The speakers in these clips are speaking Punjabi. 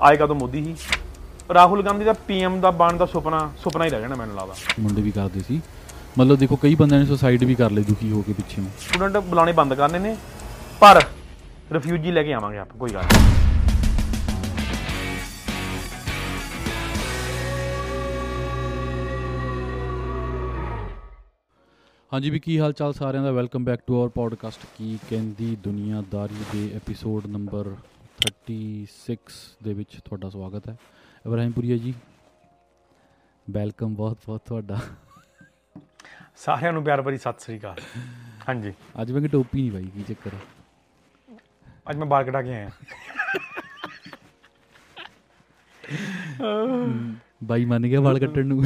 ਆਏਗਾ ਤਾਂ ਮੋਦੀ ਹੀ ਰਾਹੁਲ ਗਾਂਧੀ ਦਾ ਪੀਐਮ ਦਾ ਬਣਨ ਦਾ ਸੁਪਨਾ ਸੁਪਨਾ ਹੀ ਰਹਿ ਜਾਣਾ ਮੈਨੂੰ ਲੱਗਦਾ। ਮੁੰਡੇ ਵੀ ਕਰਦੇ ਸੀ। ਮਤਲਬ ਦੇਖੋ ਕਈ ਬੰਦਿਆਂ ਨੇ ਸੁਸਾਈਡ ਵੀ ਕਰ ਲਈ ਦੁਖੀ ਹੋ ਕੇ ਪਿੱਛੇ। ਨੂੰ ਸਟੂਡੈਂਟ ਬੁਲਾਣੇ ਬੰਦ ਕਰਨੇ ਨੇ ਪਰ ਰਿਫਿਊਜੀ ਲੈ ਕੇ ਆਵਾਂਗੇ ਆਪਾਂ ਕੋਈ ਗੱਲ ਨਹੀਂ। ਹਾਂਜੀ ਵੀ ਕੀ ਹਾਲ ਚਾਲ ਸਾਰਿਆਂ ਦਾ? Welcome back to our podcast ਕੀ ਕਹਿੰਦੀ ਦੁਨੀਆਦਾਰੀ ਦੇ ਐਪੀਸੋਡ ਨੰਬਰ 36 ਦੇ ਵਿੱਚ ਤੁਹਾਡਾ ਸਵਾਗਤ ਹੈ। ਇਬਰਾਹਿਮਪੁਰੀਆ ਜੀ ਵੈਲਕਮ ਬਹੁਤ ਬਹੁਤ ਤੁਹਾਡਾ। ਸਾਰਿਆਂ ਨੂੰ ਪਿਆਰ ਭਰੀ ਸਤਿ ਸ੍ਰੀ ਅਕਾਲ। ਹਾਂਜੀ। ਅੱਜ ਮੈਂ ਕਿ ਟੋਪੀ ਨਹੀਂ ਪਾਈ ਕੀ ਚੱਕਰ ਅੱਜ ਮੈਂ ਬਾਲ ਕਟਾ ਕੇ ਆਇਆ। ਬਾਈ ਮੰਨ ਗਿਆ ਵਾਲ ਕੱਟਣ ਨੂੰ।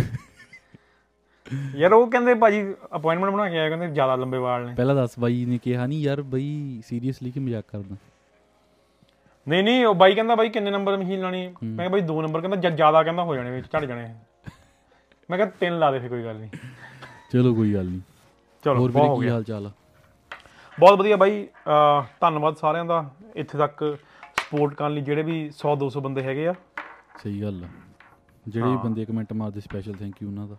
ਯਾਰ ਉਹ ਕਹਿੰਦੇ ਭਾਜੀ ਅਪਾਇੰਟਮੈਂਟ ਬਣਾ ਕੇ ਆਇਆ ਕਹਿੰਦੇ ਜ਼ਿਆਦਾ ਲੰਬੇ ਵਾਲ ਨੇ। ਪਹਿਲਾਂ ਦੱਸ ਬਾਈ ਨੇ ਕਿਹਾ ਨਹੀਂ ਯਾਰ ਬਈ ਸੀਰੀਅਸਲੀ ਕਿ ਮਜ਼ਾਕ ਕਰਦਾ? ਨਹੀਂ ਨਹੀਂ ਉਹ ਬਾਈ ਕਹਿੰਦਾ ਬਾਈ ਕਿੰਨੇ ਨੰਬਰ ਮਸ਼ੀਨ ਲਾਣੀ ਮੈਂ ਕਿਹਾ ਬਾਈ ਦੋ ਨੰਬਰ ਕਹਿੰਦਾ ਜ਼ਿਆਦਾ ਕਹਿੰਦਾ ਹੋ ਜਾਣੇ ਵਿੱਚ ਝੜ ਜਾਣੇ। ਮੈਂ ਕਿਹਾ ਤਿੰਨ ਲਾ ਦੇ ਫੇ ਕੋਈ ਗੱਲ ਨਹੀਂ। ਚਲੋ ਕੋਈ ਗੱਲ ਨਹੀਂ। ਚਲੋ ਹੋਰ ਹੋ ਵੀਰੇ ਕੀ ਹਾਲ ਚਾਲ ਆ? ਬਹੁਤ ਵਧੀਆ ਬਾਈ ਧੰਨਵਾਦ ਸਾਰਿਆਂ ਦਾ। ਇੱਥੇ ਤੱਕ ਸਪੋਰਟ ਕਰਨ ਲਈ ਜਿਹੜੇ ਵੀ 100 200 ਬੰਦੇ ਹੈਗੇ ਆ। ਸਹੀ ਗੱਲ ਆ। ਜਿਹੜੇ ਬੰਦੇ ਕਮੈਂਟ ਮਾਰਦੇ ਸਪੈਸ਼ਲ ਥੈਂਕ ਯੂ ਉਹਨਾਂ ਦਾ।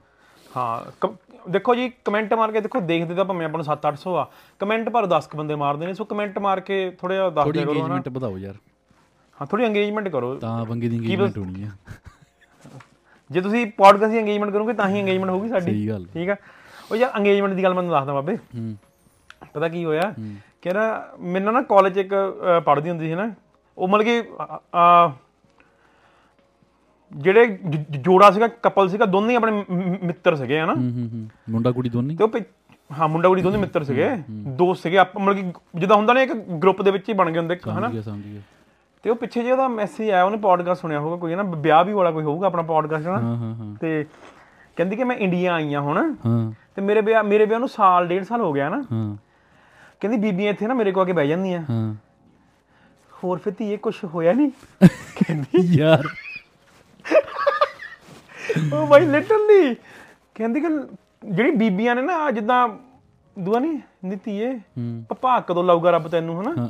ਹਾਂ ਦੇਖੋ ਜੀ ਕਮੈਂਟ ਮਾਰ ਕੇ ਦੇਖੋ ਦੇਖਦੇ ਤਾਂ ਭਾਵੇਂ ਆਪਾਂ ਨੂੰ 7 800 ਆ। ਕਮੈਂਟ ਪਰ 10 ਕ ਬੰਦੇ ਮਾਰਦੇ ਨੇ ਸੋ ਕਮੈਂਟ ਮਾਰ ਕੇ ਥੋੜਾ ਜਿਹਾ ਦੱਸ ਦਿਆ ਕਰੋ ਨਾ ਇੰਗੇਜਮੈਂਟ ਵਧਾਓ ਯਾਰ। ਹਾਂ ਥੋੜੀ ਇੰਗੇਜਮੈਂਟ ਕਰੋ। ਤਾਂ ਬੰਗੇ ਦੀ ਇੰਗੇਜਮੈਂਟ ਹੋਣੀ ਆ। ਜੇ ਤੁਸੀਂ ਪੋਡਕਾਸਟ ਦੀ ਇੰਗੇਜਮੈਂਟ ਕਰੋਗੇ ਤਾਂ ਹੀ ਇੰਗੇਜਮੈਂਟ ਹੋਊਗੀ ਸਾਡੀ। ਸਹੀ ਗੱਲ। ਠੀਕ ਆ? ਉਹ ਯਾਰ ਇੰਗੇਜਮੈਂਟ ਦੀ ਗੱਲ ਮੈਨੂੰ ਦੱਸਦਾ ਬਾਬੇ। ਹੂੰ। ਪਤਾ ਕੀ ਹੋਇਆ? ਕਿ ਨਾ ਮੈਨੂੰ ਨਾ ਕਾਲਜ ਇੱਕ ਪੜ੍ਹਦੀ ਹੁੰਦੀ ਸੀ ਨਾ। ਉਹ ਮਤਲਬ ਕਿ ਜਿਹੜੇ ਜੋੜਾ ਸੀਗਾ ਕਪਲ ਸੀਗਾ ਦੋਨੇ ਹੀ ਆਪਣੇ ਮ- ਮ- ਮਿੱਤਰ ਸੀਗੇ ਹਨਾ? ਮੁੰਡਾ ਕੁੜੀ ਦੋਨੇ? ਤੇ ਉਹ ਹਾਂ ਮੁੰਡਾ ਕੁੜੀ ਦੋਨੇ ਮਿੱਤਰ ਸੀਗੇ। ਦੋਸਤ ਸੀਗੇ। ਆਪਾਂ ਮਤਲਬ ਕਿ ਜਿੱਦਾਂ ਹੁੰਦਾ ਨਾ ਇੱਕ ਗਰੁੱਪ ਦੇ ਵਿੱਚ ਹੀ ਬਣ ਗਏ ਹੁੰਦੇ ਹਨਾ? ਸਮਝ ਗਿਆ ਸਮਝ ਗਿਆ। ਤੇ ਉਹ ਪਿੱਛੇ ਜੇ ਉਹਦਾ ਮੈਸੇਜ ਆਇਆ ਉਹਨੇ ਪੋਡਕਾਸਟ ਸੁਣਿਆ ਹੋਊਗਾ ਕੋਈ ਨਾ ਵਿਆਹ ਵੀ ਵਾਲਾ ਕੋਈ ਹੋਊਗਾ ਆਪਣਾ ਪੋਡਕਾਸਟ ਨਾ? ਤੇ ਕਹਿੰਦੀ ਕਿ ਮੈਂ ਇੰਡੀਆ ਆਈ ਆ ਹੁਣ। ਤੇ ਮੇਰੇ ਵਿਆਹ ਮੇਰੇ ਵਿਆਹ ਨੂੰ ਸਾਲ ਡੇਢ ਸਾਲ ਹੋ ਗਿਆ ਨਾ? ਕਹਿੰਦੀ ਬੀਬੀਆਂ ਇੱਥੇ ਨਾ ਮੇਰੇ ਕੋਲ ਆ ਕੇ ਬਹਿ ਜਾਂਦੀਆਂ। ਹੋਰ ਫਿਰ ਧੀਏ ਕੁਝ ਹੋਇਆ ਨਹੀਂ? ਯਾਰ। ਉਹ ਬਾਈ ਲਿਟਰਲੀ ਕਹਿੰਦੀ ਕਿ ਜਿਹੜੀ ਬੀਬੀਆਂ ਨੇ ਨਾ ਜਿੱਦਾਂ ਦੁਆ ਨਹੀਂ ਨੀਤੀਏ ਭਪਾ ਕਦੋਂ ਲਾਊਗਾ ਰੱਬ ਤੈਨੂੰ ਹਨਾ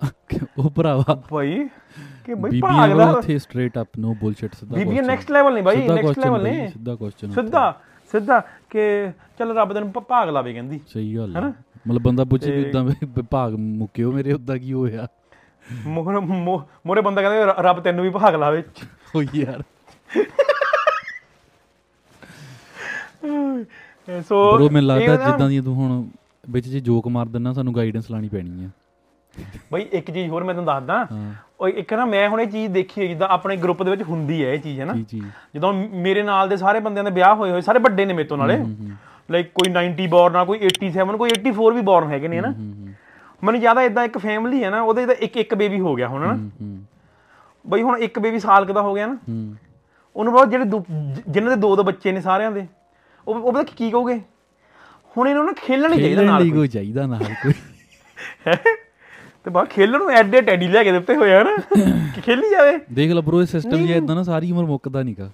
ਉਹ ਭਰਾਵਾ। ਬਾਈ। ਕਿ ਬਾਈ ਭਾਗ ਦਾ ਉੱਥੇ ਸਟ੍ਰੇਟ ਅਪ ਨੋ ਬੁਲਸ਼ਿਟ ਸਿੱਧਾ question। ਨੈਕਸਟ ਲੈਵਲ ਨਹੀਂ ਬਾਈ ਨੈਕਸਟ ਲੈਵਲ ਬਾਈ, ਨੇ ਸਿੱਧਾ ਕੁਐਸਚਨ ਸਿੱਧਾ ਸਿੱਧਾ ਕਿ ਚੱਲ ਰੱਬ ਤੈਨੂੰ ਭਾਗ ਲਾਵੇ ਕਹਿੰਦੀ ਸਹੀ ਗੱਲ ਹੈ ਮਤਲਬ ਬੰਦਾ ਪੁੱਛੇ ਵੀ ਇਦਾਂ ਵਿਭਾਗ ਮੁੱਕਿਓ ਮੇਰੇ ਉਦਾਂ ਕੀ ਹੋਇਆ ਮੋਹਰੇ ਮੋਰੇ ਬੰਦਾ ਕਹਿੰਦਾ ਰੱਬ ਤੈਨੂੰ ਵੀ ਭਾਗ ਲਾਵੇ ਓ ਯਾਰ ਸੋ ਬਰੋ ਮੈਨੂੰ ਲੱਗਦਾ ਜਿੱਦਾਂ ਦੀ ਤੂੰ ਹੁਣ ਵਿੱਚ ਜੇ ਜੋਕ ਮਾਰ ਦਿੰਨਾ ਸਾਨੂੰ ਗਾਈਡੈਂਸ ਲਾਣੀ ਪੈਣੀ ਆ ਬਾਈ ਇੱਕ ਚੀਜ਼ ਹੋਰ ਮੈਂ ਤੁਹਾਨੂੰ ਦੱਸਦਾ। ਹਾਂ। ਉਹ ਇੱਕ ਨਾ ਮੈਂ ਹੁਣ ਇਹ ਚੀਜ਼ ਦੇਖੀ ਹੈ ਜਿੱਦਾਂ ਆਪਣੇ ਗਰੁੱਪ ਦੇ ਵਿੱਚ ਹੁੰਦੀ ਹੈ ਇਹ ਚੀਜ਼ ਹੈ ਨਾ? ਜਦੋਂ ਮੇਰੇ ਨਾਲ ਦੇ ਸਾਰੇ ਬੰਦਿਆਂ ਦੇ ਵਿਆਹ ਹੋਏ ਹੋਏ ਸਾਰੇ ਵੱਡੇ ਨੇ ਮੇਰੇ ਤੋਂ ਨਾਲੇ। ਲਾਈਕ ਕੋਈ 90 ਬੋਰਨ ਆ ਕੋਈ 87 ਕੋਈ 84 ਵੀ ਬੋਰਨ ਹੈਗੇ ਨੇ ਨਾ? ਹੂੰ ਹੂੰ ਮੈਨੂੰ ਜ਼ਿਆਦਾ ਇਦਾਂ ਇੱਕ ਫੈਮਿਲੀ ਹੈ ਨਾ ਉਹਦੇ ਤਾਂ ਇੱਕ ਇੱਕ ਬੇਬੀ ਹੋ ਗਿਆ ਹੁਣ ਨਾ? ਹੂੰ, ਹੂੰ। ਬਈ ਹੁਣ ਇੱਕ ਬੇਬੀ ਸਾਲ ਕੁ ਦਾ ਹੋ ਗਿਆ ਨਾ? ਹੂੰ। ਉਹਨੂੰ ਬਾਅਦ ਜਿਹੜੇ ਦੋ- ਜਿਨ੍ਹਾਂ ਦੇ ਦੋ ਦੋ ਬੱਚੇ ਨੇ ਸਾਰਿਆਂ ਦੇ ਉਹ ਉਹ ਪਤਾ ਕੀ ਕਹੋਗੇ? ਹੁਣ ਇਹਨਾਂ ਨੂੰ ਖੇਲਣ ਨਹੀਂ ਚਾਹੀਦਾ ਨਾਲ ਕੋਈ। ਚਾਹੀਦਾ ਨਾਲ ਕੋਈ। ਤੇ ਬਾਅਦ ਖੇਲਣ ਨੂੰ ਐਡੇ ਟੈਡੀ ਲੈ ਕੇ ਦਿੱਤੇ ਹੋਏ ਆ ਨਾ। ਕਿ ਖੇਲੀ ਜਾਵੇ। ਦੇਖ ਲੈ ਬ్రో ਇਹ ਸਿਸਟਮ ਜਿਹਾ ਇਦਾਂ ਨਾ ਸਾਰੀ ਉਮਰ ਮੁੱਕਦਾ ਨਹੀਂਗਾ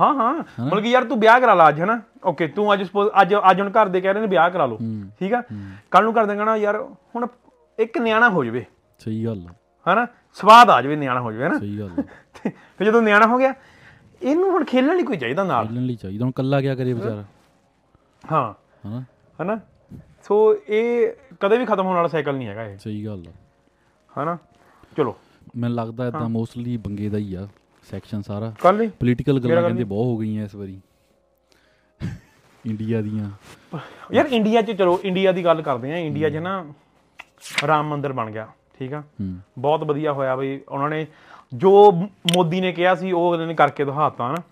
ਹਾਂ ਹਾਂ। ਮਤਲਬ ਕਿ ਯਾਰ ਤੂੰ ਵਿਆਹ ਕਰਾ ਲਾ ਅੱਜ ਹਨਾ? ਓਕੇ ਤੂੰ ਅੱਜ ਸਪੋਜ਼ ਅੱਜ ਅੱਜ ਹੁਣ ਘਰ ਦੇ ਕਹਿ ਰਹੇ ਨੇ ਵਿਆਹ ਕਰਾ ਲਓ। ਠੀਕ ਆ? ਕੱਲ ਨੂੰ ਕਰ ਦੇਣਾ ਯਾਰ ਹੁਣ ਇੱਕ ਨਿਆਣਾ ਹੋ ਜਾਵੇ। ਸਹੀ ਗੱਲ ਹਨਾ? ਸਵਾਦ ਆ ਜਾਵੇ ਨਿਆਣਾ ਹੋ ਜਾਵੇ ਹਨਾ? ਸਹੀ ਗੱਲ ਫਿਰ ਜਦੋਂ ਨਿਆਣਾ ਹੋ ਗਿਆ ਇਹਨੂੰ ਹੁਣ ਖੇਲਣ ਲਈ ਕੋਈ ਚਾਹੀਦਾ ਨਾਲ? ਖੇਲਣ ਲਈ ਚਾਹੀਦਾ ਹੁਣ ਕੱਲਾ ਕਿਆ ਕਰੇ ਵਿਚਾਰਾ? ਹਾਂ। ਹਨਾ? ਹਨਾ? ਸੋ ਇਹ ਕਦੇ ਵੀ ਖਤਮ ਹੋਣ ਵਾਲਾ ਸਾਈਕਲ ਨਹੀਂ ਹੈਗਾ ਇਹ। ਸਹੀ ਗੱਲ ਆ। ਹਨਾ? ਚਲੋ। ਮੈਨੂੰ ਲੱਗਦਾ ਇਦਾਂ ਮੋਸਟਲੀ ਬੰਗੇ ਦਾ ਹੀ ਆ ਸੈਕਸ਼ਨ ਸਾਰਾ। ਕੱਲ ਨਹੀਂ? ਪੋਲੀਟੀਕਲ ਗੱਲਾਂ ਕਹਿੰਦੇ ਬਹੁਤ ਹੋ ਗਈਆਂ ਇਸ ਵਾਰੀ। ਇੰਡੀਆ ਦੀਆਂ। ਯਾਰ ਇੰਡੀਆ 'ਚ ਚਲੋ ਇੰਡੀਆ ਦੀ ਗੱਲ ਕਰਦੇ ਆ ਇੰਡੀਆ 'ਚ ਨਾ ਰਾਮ ਮੰਦਿਰ ਬਣ ਗਿਆ ਠੀਕ ਆ? ਬਹੁਤ ਵਧੀਆ ਹੋਇਆ ਬਈ। ਉਹਨਾਂ ਨੇ ਜੋ ਮੋਦੀ ਨੇ ਕਿਹਾ ਸੀ ਉਹ ਉਹਨਾਂ ਨੇ ਕਰਕੇ ਦਿਖਾਤਾ ਨਾ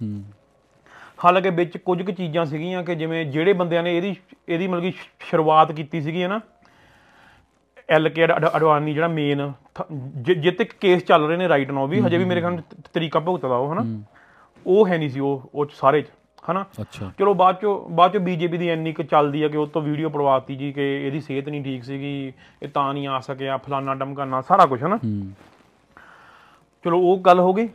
ਹਾਲਾਂਕਿ ਵਿੱਚ ਕੁਝ ਕੁ ਚੀਜ਼ਾਂ ਸੀਗੀਆਂ ਕਿ ਜਿਵੇਂ ਜਿਹੜੇ ਬੰਦਿਆਂ ਨੇ ਇਹਦੀ ਇਹਦੀ ਮਤਲਬ ਕਿ ਸ਼ੁਰੂਆਤ ਕੀਤੀ ਸੀਗੀ ਨਾ ਐਲ ਕੇ ਅਡਵਾਨੀ ਜਿਹੜਾ ਮੇਨ ਜਿੱਤੇ ਕੇਸ ਚੱਲ ਰਹੇ ਨੇ ਰਾਈਟ ਨਾਓ ਵੀ ਹਜੇ ਵੀ ਮੇਰੇ ਖਿਆਲ ਤਰੀਕਾ ਭੁਗਤਦਾ ਉਹ ਹਨਾ? ਉਹ ਹੈ ਨਹੀਂ ਸੀ ਉਹ ਉਹ 'ਚ ਸਾਰੇ 'ਚ ਹਨਾ? ਚਲੋ ਬਾਅਦ ਚੋਂ ਬਾਅਦ ਚੋਂ ਬੀਜੇਪੀ ਦੀ ਇੰਨੀ ਕੁ ਚੱਲਦੀ ਹੈ ਕਿ ਉਹ ਤੋਂ ਵੀਡੀਓ ਪੜਵਾਤੀ ਜੀ ਕਿ ਇਹਦੀ ਸਿਹਤ ਨਹੀਂ ਠੀਕ ਸੀਗੀ ਇਹ ਤਾਂ ਨਹੀਂ ਆ ਸਕਿਆ ਫਲਾਨਾ ਡਮਕਾਨਾ ਸਾਰਾ ਕੁਝ ਹਨਾ? ਹੂੰ। ਚਲੋ ਉਹ ਗੱਲ ਹੋ ਗਈ।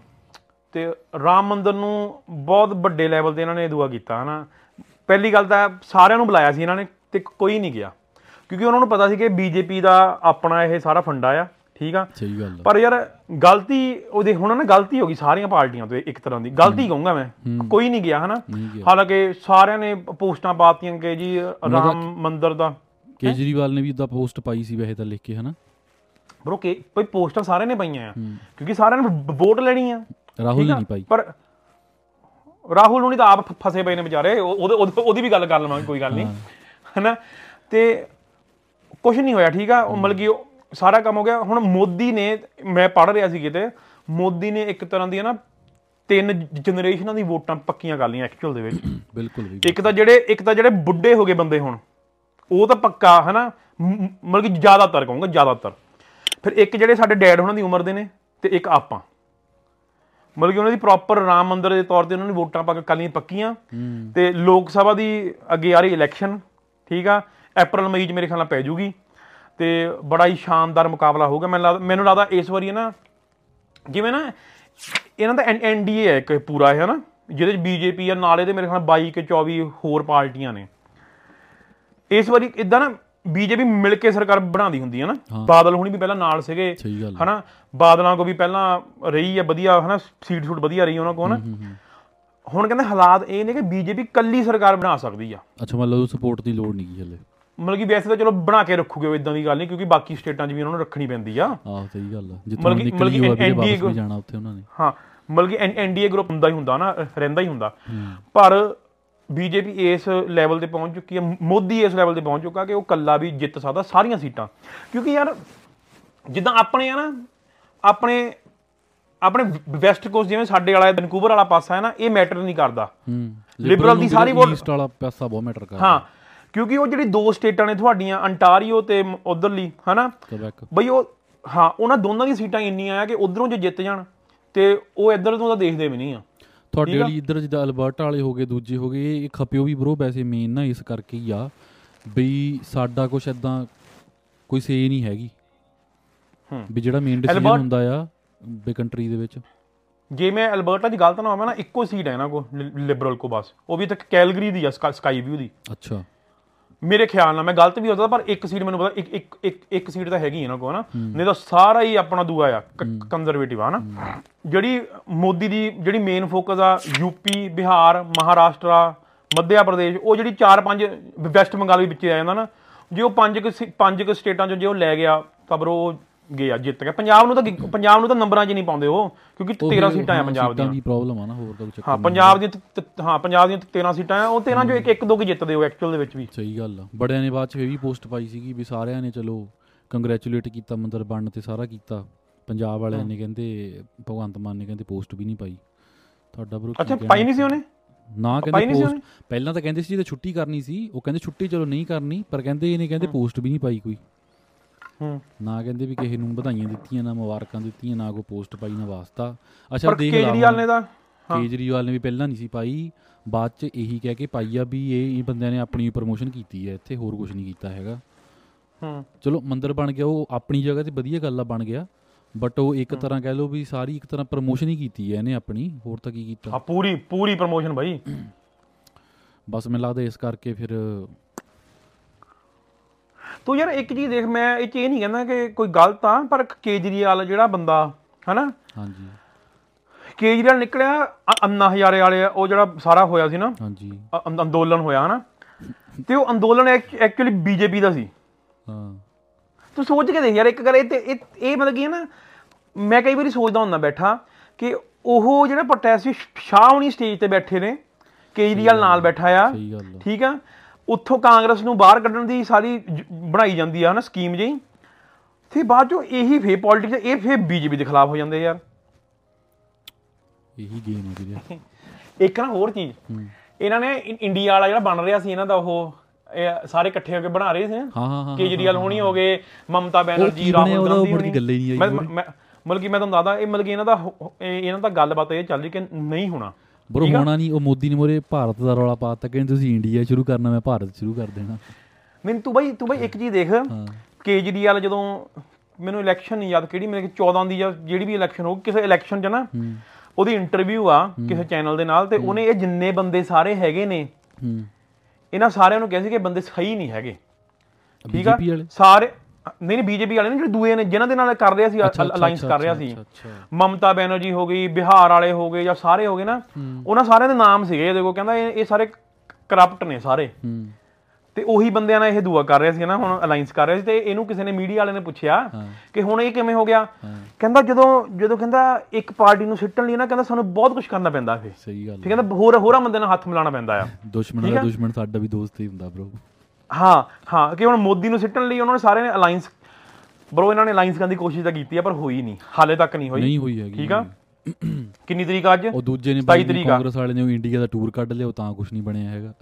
ਤੇ ਰਾਮ ਮੰਦਿਰ ਨੂੰ ਬਹੁਤ ਵੱਡੇ ਲੈਵਲ ਤੇ ਇਹਨਾਂ ਨੇ ਦੁਆ ਕੀਤਾ ਹਨਾ? ਪਹਿਲੀ ਗੱਲ ਤਾਂ ਸਾਰਿਆਂ ਨੂੰ ਬੁਲਾਇਆ ਸੀ ਇਹਨਾਂ ਨੇ ਤੇ ਕੋਈ ਨਹੀਂ ਗਿਆ। ਕਿਉਂਕਿ ਉਹਨਾਂ ਨੂੰ ਪਤਾ ਸੀ ਕਿ ਬੀਜੇਪੀ ਦਾ ਆਪਣਾ ਇਹ ਸਾਰਾ ਫੰਡਾ ਆ ਠੀਕ ਆ? ਸਹੀ ਗੱਲ ਪਰ ਯਾਰ ਗਲਤੀ ਉਹਦੇ ਹੁਣ ਨਾ ਗਲਤੀ ਹੋ ਗਈ ਸਾਰੀਆਂ ਪਾਰਟੀਆਂ ਤੋਂ ਇੱਕ ਤਰ੍ਹਾਂ ਦੀ। ਗਲਤੀ ਕਹੂੰਗਾ ਮੈਂ ਕੋਈ ਨਹੀਂ ਗਿਆ ਹਨਾ? ਹਾਲਾਂਕਿ ਸਾਰਿਆਂ ਨੇ ਪੋਸਟਾਂ ਪਾਤੀਆਂ ਕਿ ਜੀ ਰਾਮ ਮੰਦਿਰ ਦਾ। ਕੇਜਰੀਵਾਲ ਨੇ ਵੀ ਇਦਾਂ ਪੋਸਟ ਪਾਈ ਸੀ ਵੈਸੇ ਤਾਂ ਲਿਖ ਕੇ ਹਨਾ? ਬਰੋ ਕਿ ਕੋਈ ਪੋਸਟਾਂ ਸਾਰਿਆਂ ਨੇ ਪਾਈਆਂ ਆ। ਕਿਉਂਕਿ ਸਾਰਿਆਂ ਨੇ ਵੋਟ ਲੈਣੀ ਆ। ਰਾਹੁਲ ਨੇ? ਨਹੀਂ ਪਾਈ। ਪਰ ਰਾਹੁਲ ਹੁਣੀ ਤਾਂ ਆਪ ਫਸੇ ਪਏ ਨੇ ਵਿਚਾਰੇ ਉਹ- ਉਹਦੇ ਉਹਦੇ- ਵੀ ਗੱਲ ਕਰ ਲਵਾਂਗੇ ਕੋਈ ਗੱਲ ਨਹੀਂ ਹੈਨਾ? ਤੇ ਕੁਝ ਨਹੀਂ ਹੋਇਆ ਠੀਕ ਆ? ਉਹ ਮਤਲਬ ਕਿ ਸਾਰਾ ਕੰਮ ਹੋ ਗਿਆ। ਹੁਣ ਮੋਦੀ ਨੇ ਮੈਂ ਪੜ੍ਹ ਰਿਹਾ ਸੀ ਕਿਤੇ ਮੋਦੀ ਨੇ ਇੱਕ ਤਰ੍ਹਾਂ ਦੀ ਨਾ ਤਿੰਨ ਜਨਰੇਸ਼ਨਾਂ ਦੀ ਵੋਟਾਂ ਪੱਕੀਆਂ ਕਰ ਲਈਆਂ ਐਕਚੁਅਲ ਦੇ ਵਿੱਚ। ਬਿਲਕੁਲ ਵੀ। ਇੱਕ ਤਾਂ ਜਿਹੜੇ ਇੱਕ ਤਾਂ ਜਿਹੜੇ ਬੁੱਢੇ ਹੋ ਗਏ ਬੰਦੇ ਹੁਣ ਉਹ ਤਾਂ ਪੱਕਾ ਹਨਾ? ਮਤਲਬ ਕਿ ਜ਼ਿਆਦਾਤਰ ਕਹੂੰਗਾ ਜ਼ਿਆਦਾਤਰ। ਫਿਰ ਇੱਕ ਜਿਹੜੇ ਸਾਡੇ ਡੈਡ ਉਹਨਾਂ ਦੀ ਉਮਰ ਦੇ ਨੇ ਤੇ ਇੱਕ ਆਪਾਂ। ਮਤਲਬ ਕਿ ਉਹਨਾਂ ਦੀ ਪ੍ਰੋਪਰ ਰਾਮ ਮੰਦਿਰ ਦੇ ਤੌਰ ਤੇ ਉਹਨਾਂ ਨੇ ਵੋਟਾਂ ਪਾ ਕੇ ਕਾਲੀਆਂ ਪੱਕੀਆਂ। ਤੇ ਲੋਕ ਸਭਾ ਦੀ ਅੱਗੇ ਆ ਰਹੀ ਇਲੈਕਸ਼ਨ ਠੀਕ ਆ? ਅਪ੍ਰੈਲ ਮਈ ਚ ਮੇਰੇ ਖਿਆਲ ਨਾਲ ਪੈ ਜੂਗੀ। ਤੇ ਬੜਾ ਹੀ ਸ਼ਾਨਦਾਰ ਮੁਕਾਬਲਾ ਹੋਊਗਾ। ਮੈਨੂੰ ਲੱਗਦਾ ਮੈਨੂੰ ਲੱਗਦਾ ਇਸ ਵਾਰੀ ਨਾ ਜਿਵੇਂ ਨਾ ਇਹਨਾਂ ਦਾ ਐਨਡੀਏ ਹੈ ਇੱਕ ਪੂਰਾ ਹੈ ਨਾ? ਜਿਹਦੇ ਚ ਬੀਜੇਪੀ ਆ ਨਾਲੇ ਦੇ ਮੇਰੇ ਖਿਆਲ ਨਾਲ 22 ਕੇ 24 ਹੋਰ ਪਾਰਟੀਆਂ ਨੇ। ਇਸ ਵਾਰੀ ਇਦਾਂ ਨਾ ਬੀਜੇਪੀ ਮਿਲ ਕੇ ਸਰਕਾਰ ਬਣਾਉਂਦੀ ਹੁੰਦੀ ਹੈ ਨਾ। ਬਾਦਲ ਹੁਣੀ ਵੀ ਪਹਿਲਾਂ ਨਾਲ ਸੀਗੇ। ਹਨਾ ਬਾਦਲਾਂ ਕੋ ਵੀ ਪਹਿਲਾਂ ਰਹੀ ਹੈ ਵਧੀਆ ਹਨਾ ਸੀਟ ਸੂਟ ਵਧੀਆ ਰਹੀ ਉਹਨਾਂ ਕੋ ਹਨਾ। ਹੁਣ ਕਹਿੰਦੇ ਹਾਲਾਤ ਇਹ ਨੇ ਕਿ ਬੀਜੇਪੀ ਕੱਲੀ ਸਰਕਾਰ ਬਣਾ ਸਕਦੀ ਆ। ਅੱਛਾ ਮਤਲਬ ਉਹ ਸਪੋਰਟ ਦੀ ਲੋੜ ਨਹੀਂ ਹਲੇ। ਮਤਲਬ ਕਿ ਵੈਸੇ ਤਾਂ ਚਲੋ ਬਣਾ ਕੇ ਰੱਖੂਗੇ ਉਹ ਇਦਾਂ ਦੀ ਗੱਲ ਨਹੀਂ ਕਿਉਂਕਿ ਬਾਕੀ ਸਟੇਟਾਂ 'ਚ ਵੀ ਉਹਨਾਂ ਨੂੰ ਰੱਖਣੀ ਪੈਂਦੀ ਆ। ਆਹ ਸਹੀ ਗੱਲ ਆ। ਜਿੱਥੇ ਨਿਕਲੀ ਹੋਆ ਵੀ ਵਾਪਸ ਵੀ ਜਾਣਾ ਉੱਥੇ ਉਹਨਾਂ ਨੇ। ਹਾਂ ਮਤਲਬ ਕਿ ਐਨਡੀਏ ਗਰੁੱਪ ਹੁੰਦਾ ਹੀ ਹੁੰਦਾ ਨਾ ਰਹਿੰਦਾ ਹੀ ਹੁੰਦਾ। ਪਰ ਬੀਜੇਪੀ ਇਸ ਲੈਵਲ ਤੇ ਪਹੁੰਚ ਚੁੱਕੀ ਹੈ ਮੋਦੀ ਇਸ ਲੈਵਲ ਤੇ ਪਹੁੰਚ ਚੁੱਕਾ ਕਿ ਉਹ ਕੱਲਾ ਵੀ ਜਿੱਤ ਸਕਦਾ ਸਾਰੀਆਂ ਸੀਟਾਂ। ਕਿਉਂਕਿ ਯਾਰ ਜਿੱਦਾਂ ਆਪਣੇ ਆ ਨਾ ਆਪਣੇ ਆਪਣੇ ਵੈਸਟ ਕੋਸਟ ਜਿਵੇਂ ਸਾਡੇ ਵਾਲਾ ਵੈਨਕੂਵਰ ਵਾਲਾ ਪਾਸਾ ਹੈ ਨਾ ਇਹ ਮੈਟਰ ਨਹੀਂ ਕਰਦਾ। Liberal ਦੀ ਸਾਰੀ ਵੋਟ- ਈਸਟ ਵਾਲਾ ਪੈਸਾ ਬਹੁਤ ਮੈਟਰ ਕਰਦਾ। ਹਾਂ ਕਿਉਂਕਿ ਉਹ ਜਿਹੜੀ ਦੋ ਸਟੇਟਾਂ ਨੇ ਤੁਹਾਡੀਆਂ ਅੰਟਾਰੀਓ ਤੇ ਉਧਰਲੀ ਹਨਾ? ਬਈ ਉਹ ਹਾਂ ਉਹਨਾਂ ਦੋਨਾਂ ਦੀ ਸੀਟਾਂ ਇੰਨੀਆਂ ਆ ਕਿ ਉਧਰੋਂ ਜੇ ਜਿੱਤ ਜਾਣ ਤੇ ਉਹ ਇੱਧਰ ਤੋਂ ਤਾਂ ਦੇਖਦੇ ਵੀ ਨਹੀਂ ਆ। ਤੁਹਾਡੇ ਵਾਲੀ ਇੱਧਰ ਜਿੱਦਾਂ ਅਲਬਰਟਾ ਵਾਲੇ ਹੋ ਗਏ ਦੂਜੇ ਹੋ ਗਏ ਇਹ ਖਪਿਓ ਵੀ ਬਰੋ ਵੈਸੇ ਮੇਨ ਨਾ ਇਸ ਕਰਕੇ ਹੀ ਆ ਬਈ ਸਾਡਾ ਕੁਛ ਐਦਾਂ ਕੋਈ ਸੇ ਨਹੀਂ ਹੈਗੀ। ਹੂੰ। ਵੀ ਜਿਹੜਾ ਮੇਨ ਡਿਸੀਜਨ ਹੁੰਦਾ ਆ ਬੇ ਕੰਟਰੀ ਦੇ ਵਿੱਚ। ਜੇ ਮੈਂ ਅਲਬਰਟਾ 'ਚ ਗਲਤ ਨਾ ਹੋਵਾਂ ਨਾ ਇੱਕੋ ਸੀਟ ਹੈ ਇਹਨਾਂ ਕੋ ਲਿਬਰਲ ਕੋ ਬਸ। ਉਹ ਵੀ ਤੱਕ ਕੈਲਗਰੀ ਦੀ ਆ ਸਕਾਈ ਵਿਊ ਦੀ। ਅੱਛਾ। ਮੇਰੇ ਖਿਆਲ ਨਾਲ ਮੈਂ ਗਲਤ ਵੀ ਹੋ ਸਕਦਾ ਪਰ ਇੱਕ ਸੀਟ ਮੈਨੂੰ ਪਤਾ ਇੱਕ ਇੱਕ ਇੱਕ ਇੱਕ ਸੀਟ ਤਾਂ ਹੈਗੀ ਇਹਨਾਂ ਕੋ ਹਨਾ ਨਹੀਂ ਤਾਂ ਸਾਰਾ ਹੀ ਆਪਣਾ ਦੂਆ ਆ ਕੰਜ਼ਰਵੇਟਿਵ ਆ ਹਨਾ ਜਿਹੜੀ ਮੋਦੀ ਦੀ ਜਿਹੜੀ ਮੇਨ ਫੋਕਸ ਆ ਯੂਪੀ ਬਿਹਾਰ ਮਹਾਰਾਸ਼ਟਰਾ ਮੱਧਿਆ ਪ੍ਰਦੇਸ਼ ਉਹ ਜਿਹੜੀ 4-5 ਵੈਸਟ ਬੰਗਾਲ ਵੀ ਵਿੱਚ ਆ ਜਾਂਦਾ ਨਾ ਜੇ ਉਹ ਪੰਜ ਪੰਜ ਕੁ ਸਟੇਟਾਂ ਚੋਂ ਜੇ ਉਹ ਲੈ ਗਿਆ ਤਾਂ ਬਰੋ ਗਿਆ ਜਿੱਤ ਗਿਆ ਪੰਜਾਬ ਨੂੰ ਤਾਂ ਪੰਜਾਬ ਨੂੰ ਤਾਂ ਨੰਬਰਾਂ 'ਚ ਨਹੀਂ ਪਾਉਂਦੇ ਉਹ ਕਿਉਂਕਿ ਉਹ 13 ਫਿਰ, ਸੀਟਾਂ ਆ ਪੰਜਾਬ ਦੀਆਂ। ਦੀ ਪ੍ਰੋਬਲਮ ਆ ਨਾ ਹੋਰ ਤਾਂ ਚੱਕਰ ਹਾਂ। ਪੰਜਾਬ ਤ- ਹਾਂ ਪੰਜਾਬ ਦੀਆਂ 13 ਸੀਟਾਂ ਆ ਉਹ 13 ਚੋਂ ਇੱਕ ਇੱਕ ਦੋ ਕਿ ਜਿੱਤਦੇ ਹੋ ਐਕਚੁਅਲ ਦੇ ਵਿੱਚ ਵੀ। ਸਹੀ ਗੱਲ ਆ। ਬੜਿਆਂ ਨੇ ਬਾਅਦ ਚ ਇਹ ਵੀ ਪੋਸਟ ਪਾਈ ਸੀਗੀ ਵੀ ਸਾਰਿਆਂ ਨੇ ਚਲੋ ਕੰਗ੍ਰੈਚੁਲੇਟ ਕੀਤਾ ਮੰਦਰ ਬਣਨ ਤੇ ਸਾਰਾ ਕੀਤਾ। ਪੰਜਾਬ ਵਾਲਿਆਂ ਨੇ ਕਹਿੰਦੇ ਭਗਵੰਤ ਮਾਨ ਨੇ ਕਹਿੰਦੇ ਪੋਸਟ ਵੀ ਨਹੀਂ ਪਾਈ। ਤੁਹਾਡਾ ਬਰੋ ਅੱਛਾ ਪਾਈ ਨਹੀਂ ਸੀ ਉਹਨੇ? ਨਾ ਕਹਿੰਦੇ ਪੋਸਟ? ਪਹਿਲਾਂ ਤਾਂ ਕਹਿੰਦੇ ਸੀ ਜੇ ਛੁੱਟੀ ਕਰਨੀ ਸੀ ਉਹ ਕਹਿੰਦੇ ਛੁੱਟੀ ਚਲੋ ਨਹੀਂ ਕਰਨੀ ਪਰ ਕਹਿੰਦੇ ਇਹਨੇ ਕਹਿੰਦੇ ਪੋਸਟ ਵੀ ਨਹੀਂ ਪਾਈ ਕੋਈ। ਨਾ ਕਹਿੰਦੇ ਵੀ ਕਿਸੇ ਨੂੰ ਵਧਾਈਆਂ ਦਿੱਤੀਆਂ ਨਾ ਮੁਬਾਰਕਾਂ ਦਿੱਤੀਆਂ ਨਾ ਕੋਈ ਪੋਸਟ ਪਾਈ ਨਾ ਵਾਸਤਾ। ਅੱਛਾ ਦੇਖ ਲਾ ਕੇਜਰੀਵਾਲ ਨੇ ਤਾਂ ਕੇਜਰੀਵਾਲ ਨੇ ਵੀ ਪਹਿਲਾਂ ਨਹੀਂ ਸੀ ਪਾਈ ਬਾਅਦ ਚ ਇਹੀ ਕਹਿ ਕੇ ਪਾਈ ਆ ਵੀ ਇਹ ਇਹ ਬੰਦਿਆਂ ਨੇ ਆਪਣੀ ਪ੍ਰੋਮੋਸ਼ਨ ਕੀਤੀ ਹੈ ਇੱਥੇ ਹੋਰ ਕੁਝ ਨਹੀਂ ਕੀਤਾ ਹੈਗਾ। ਹੂੰ। ਚਲੋ ਮੰਦਿਰ ਬਣ ਗਿਆ ਉਹ ਆਪਣੀ ਜਗ੍ਹਾ ਤੇ ਵਧੀਆ ਗੱਲ ਆ ਬਣ ਗਿਆ। ਬਟ ਉਹ ਇੱਕ ਤਰ੍ਹਾਂ ਕਹਿ ਲਓ ਵੀ ਸਾਰੀ ਇੱਕ ਤਰ੍ਹਾਂ ਪ੍ਰੋਮੋਸ਼ਨ ਹੀ ਕੀਤੀ ਹੈ ਇਹਨੇ ਆਪਣੀ ਹੋਰ ਤਾਂ ਕੀ ਕੀਤਾ? ਹਾਂ ਪੂਰੀ ਪੂਰੀ ਪ੍ਰਮੋਸ਼ਨ ਭਾਈ ਬਸ ਮੈਨੂੰ ਲੱਗਦਾ ਇਸ ਕਰਕੇ ਫਿਰ ਤੂੰ ਯਾਰ ਇੱਕ ਚੀਜ਼ ਦੇਖ ਮੈਂ ਇਹ ਚ ਇਹ ਨਹੀਂ ਕਹਿੰਦਾ ਕਿ ਕੋਈ ਗਲਤ ਆ ਪਰ ਕੇਜਰੀਵਾਲ ਜਿਹੜਾ ਬੰਦਾ ਹਨਾ? ਹਾਂਜੀ। ਕੇਜਰੀਵਾਲ ਨਿਕਲਿਆ ਅੰਨਾ ਹਜ਼ਾਰੇ ਵਾਲੇ ਉਹ ਜਿਹੜਾ ਸਾਰਾ ਹੋਇਆ ਸੀ ਨਾ ਹਾਂਜੀ। ਅੰਦੋਲਨ ਹੋਇਆ ਹਨਾ? ਤੇ ਉਹ ਅੰਦੋਲਨ ਐਕਚੁਅਲੀ ਬੀਜੇਪੀ ਦਾ ਸੀ। ਹਾਂ। ਤੂੰ ਸੋਚ ਕੇ ਦੇਖ ਯਾਰ ਇੱਕ ਗੱਲ ਇਹ ਤੇ ਇਹ ਮਤਲਬ ਕੀ ਹੈ ਨਾ ਮੈਂ ਕਈ ਵਾਰੀ ਸੋਚਦਾ ਹੁੰਦਾ ਬੈਠਾ ਕਿ ਉਹ ਜਿਹੜਾ ਪ੍ਰੋਟੈਸਟ ਸ਼ਾਹ ਹੁਣੀ ਸਟੇਜ ਤੇ ਬੈਠੇ ਨੇ ਕੇਜਰੀਵਾਲ ਨਾਲ ਬੈਠਾ ਆ। ਠੀਕ ਆ? ਉੱਥੋਂ ਕਾਂਗਰਸ ਨੂੰ ਬਾਹਰ ਕੱਢਣ ਦੀ ਸਾਰੀ ਜ- ਬਣਾਈ ਜਾਂਦੀ ਆ ਹਨਾ ਸਕੀਮ ਜਿਹੀ। ਤੇ ਬਾਅਦ ਚੋਂ ਇਹੀ ਫੇ ਪੋਲਿਟਿਕਸ ਇਹ ਫੇ ਬੀਜੇਪੀ ਦੇ ਖਿਲਾਫ ਹੋ ਜਾਂਦੇ ਯਾਰ। ਇਹੀ ਗੇਮ ਹੈ ਵੀਰੇ। ਇੱਕ ਨਾ ਹੋਰ ਚੀਜ਼। ਇਹਨਾਂ ਨੇ ਇੰਡੀਆ ਵਾਲਾ ਜਿਹੜਾ ਬਣ ਰਿਹਾ ਸੀ ਇਹਨਾਂ ਦਾ ਉਹ ਸਾਰੇ ਇਕੱਠੇ ਹੋ ਕੇ ਬਣਾ ਰਹੇ ਸੀ ਨਾ। ਕੇਜਰੀਵਾਲ ਹੋਣੀ ਹੋ ਗਏ ਮਮਤਾ ਬੈਨਰਜੀ ਰਾਹੁਲ ਗਾਂਧੀ ਹੋਣੀ। ਗੱਲੇ ਨਹੀਂ ਆਈ ਮਤਲਬ ਕਿ ਮੈਂ ਤੁਹਾਨੂੰ ਦੱਸਦਾ ਇਹ ਮਤਲਬ ਕਿ ਇਹਨਾਂ ਦਾ ਇਹਨਾਂ ਦਾ ਗੱਲਬਾਤ ਇਹ ਚੱਲ ਰਹੀ ਕਿ ਨਹੀਂ ਹੋਣਾ। ਬਰੋ? ਹੋਣਾ ਨਹੀਂ ਉਹ ਮੋਦੀ ਨੇ ਮੋਰੇ ਭਾਰਤ ਦਾ ਰੌਲਾ ਪਾਤਾ ਕਹਿੰਦੇ ਤੁਸੀਂ ਇੰਡੀਆ ਸ਼ੁਰੂ ਕਰਨਾ ਮੈਂ ਭਾਰਤ ਸ਼ੁਰੂ ਕਰ ਦੇਣਾ। ਮੈਨੂੰ ਤੂੰ ਬਾਈ ਤੂੰ ਬਾਈ ਇੱਕ ਚੀਜ਼ ਦੇਖ। ਕੇਜਰੀਵਾਲ ਜਦੋਂ ਮੈਨੂੰ ਇਲੈਕਸ਼ਨ ਨਹੀਂ ਯਾਦ ਕਿਹੜੀ ਮੇਰੇ 14 ਦੀ ਜਾਂ ਜਿਹੜੀ ਵੀ ਇਲੈਕਸ਼ਨ ਹੋਊ ਕਿਸੇ ਇਲੈਕਸ਼ਨ 'ਚ ਨਾ ਉਹਦੀ ਇੰਟਰਵਿਊ ਆ ਕਿਸੇ ਚੈਨਲ ਦੇ ਨਾਲ ਤੇ ਉਹਨੇ ਇਹ ਜਿੰਨੇ ਬੰਦੇ ਸਾਰੇ ਹੈਗੇ ਨੇ ਇਹਨਾਂ ਸਾਰਿਆਂ ਨੂੰ ਕਿਹਾ ਸੀ ਕਿ ਬੰਦੇ ਸਹੀ ਨਹੀਂ ਹੈਗੇ। ਠੀਕ ਆ? ਸਾਰੇ ਨਹੀਂ ਨਹੀਂ ਬੀਜੇਪੀ ਵਾਲੇ ਨੇ ਜਿਹੜੇ ਦੂਏ ਨੇ ਜਿਨ੍ਹਾਂ ਦੇ ਨਾਲ ਕਰ ਰਿਹਾ ਸੀ ਅਲਾਈਅੰਸ ਕਰ ਰਿਹਾ ਸੀ। ਮਮਤਾ ਬੈਨਰਜੀ ਹੋ ਗਈ ਬਿਹਾਰ ਵਾਲੇ ਹੋ ਗਏ ਜਾਂ ਸਾਰੇ ਹੋ ਗਏ ਨਾ ਉਹਨਾਂ ਸਾਰਿਆਂ ਦੇ ਨਾਮ ਸੀਗੇ ਦੇਖੋ ਕਹਿੰਦਾ ਇਹ ਸਾਰੇ ਕਰਪਟ ਨੇ ਸਾਰੇ। ਤੇ ਉਹੀ ਬੰਦਿਆਂ ਨਾਲ ਇਹ ਦੁਆ ਕਰ ਰਿਹਾ ਸੀ ਨਾ ਹੁਣ ਅਲਾਈਅੰਸ ਕਰ ਰਿਹਾ ਸੀ ਤੇ ਇਹਨੂੰ ਕਿਸੇ ਨੇ ਮੀਡੀਆ ਵਾਲੇ ਨੇ ਪੁੱਛਿਆ ਕਿ ਹੁਣ ਇਹ ਕਿਵੇਂ ਹੋ ਗਿਆ? ਕਹਿੰਦਾ ਜਦੋਂ ਜਦੋਂ ਕਹਿੰਦਾ ਇੱਕ ਪਾਰਟੀ ਨੂੰ ਸਿੱਟਣ ਲਈ ਨਾ ਕਹਿੰਦਾ ਸਾਨੂੰ ਬਹੁਤ ਕੁਝ ਕਰਨਾ ਪੈਂਦਾ ਫੇ ਸਹੀ ਗੱਲ ਠੀਕ ਹੈ ਕਹਿੰਦਾ ਹੋਰ ਹੋਰਾਂ ਬੰਦੇ ਨਾਲ ਹੱਥ ਮਿਲਾਉਣਾ ਪੈਂਦਾ ਆ। ਦੁਸ਼ਮਣ ਦਾ ਦੁਸ਼ਮਣ ਸਾਡਾ ਵੀ ਦੋਸਤ ਹੀ ਹੁੰਦਾ ਬ్రో ਹਾਂ ਹਾਂ ਕਿ ਹੁਣ ਮੋਦੀ ਨੂੰ ਸਿੱਟਣ ਲਈ ਉਹਨਾਂ ਨੇ ਸਾਰਿਆਂ ਨੇ ਅਲਾਈਅੰਸ ਬਰੋ ਇਹਨਾਂ ਨੇ ਅਲਾਈਅੰਸ ਕਰਨ ਦੀ ਕੋਸ਼ਿਸ਼ ਤਾਂ ਕੀਤੀ ਆ ਪਰ ਹੋਈ ਨਹੀਂ। ਹਾਲੇ ਤੱਕ ਨਹੀਂ ਹੋਈ। ਨਹੀਂ ਹੋਈ ਹੈਗੀ। ਠੀਕ ਆ? ਕਿੰਨੀ ਤਰੀਕ ਅੱਜ? ਉਹ ਦੂਜੇ ਨੇ 27 ਬਾਈ ਤਰੀਕ ਕਾਂਗਰਸ ਵਾਲੇ ਨੇ ਉਹ ਇੰਡੀਆ ਦਾ ਟੂਰ ਕੱਢ ਲਿਆ ਉਹ ਤਾਂ ਕੁਝ ਨਹੀਂ ਬਣਿਆ ਹੈਗਾ।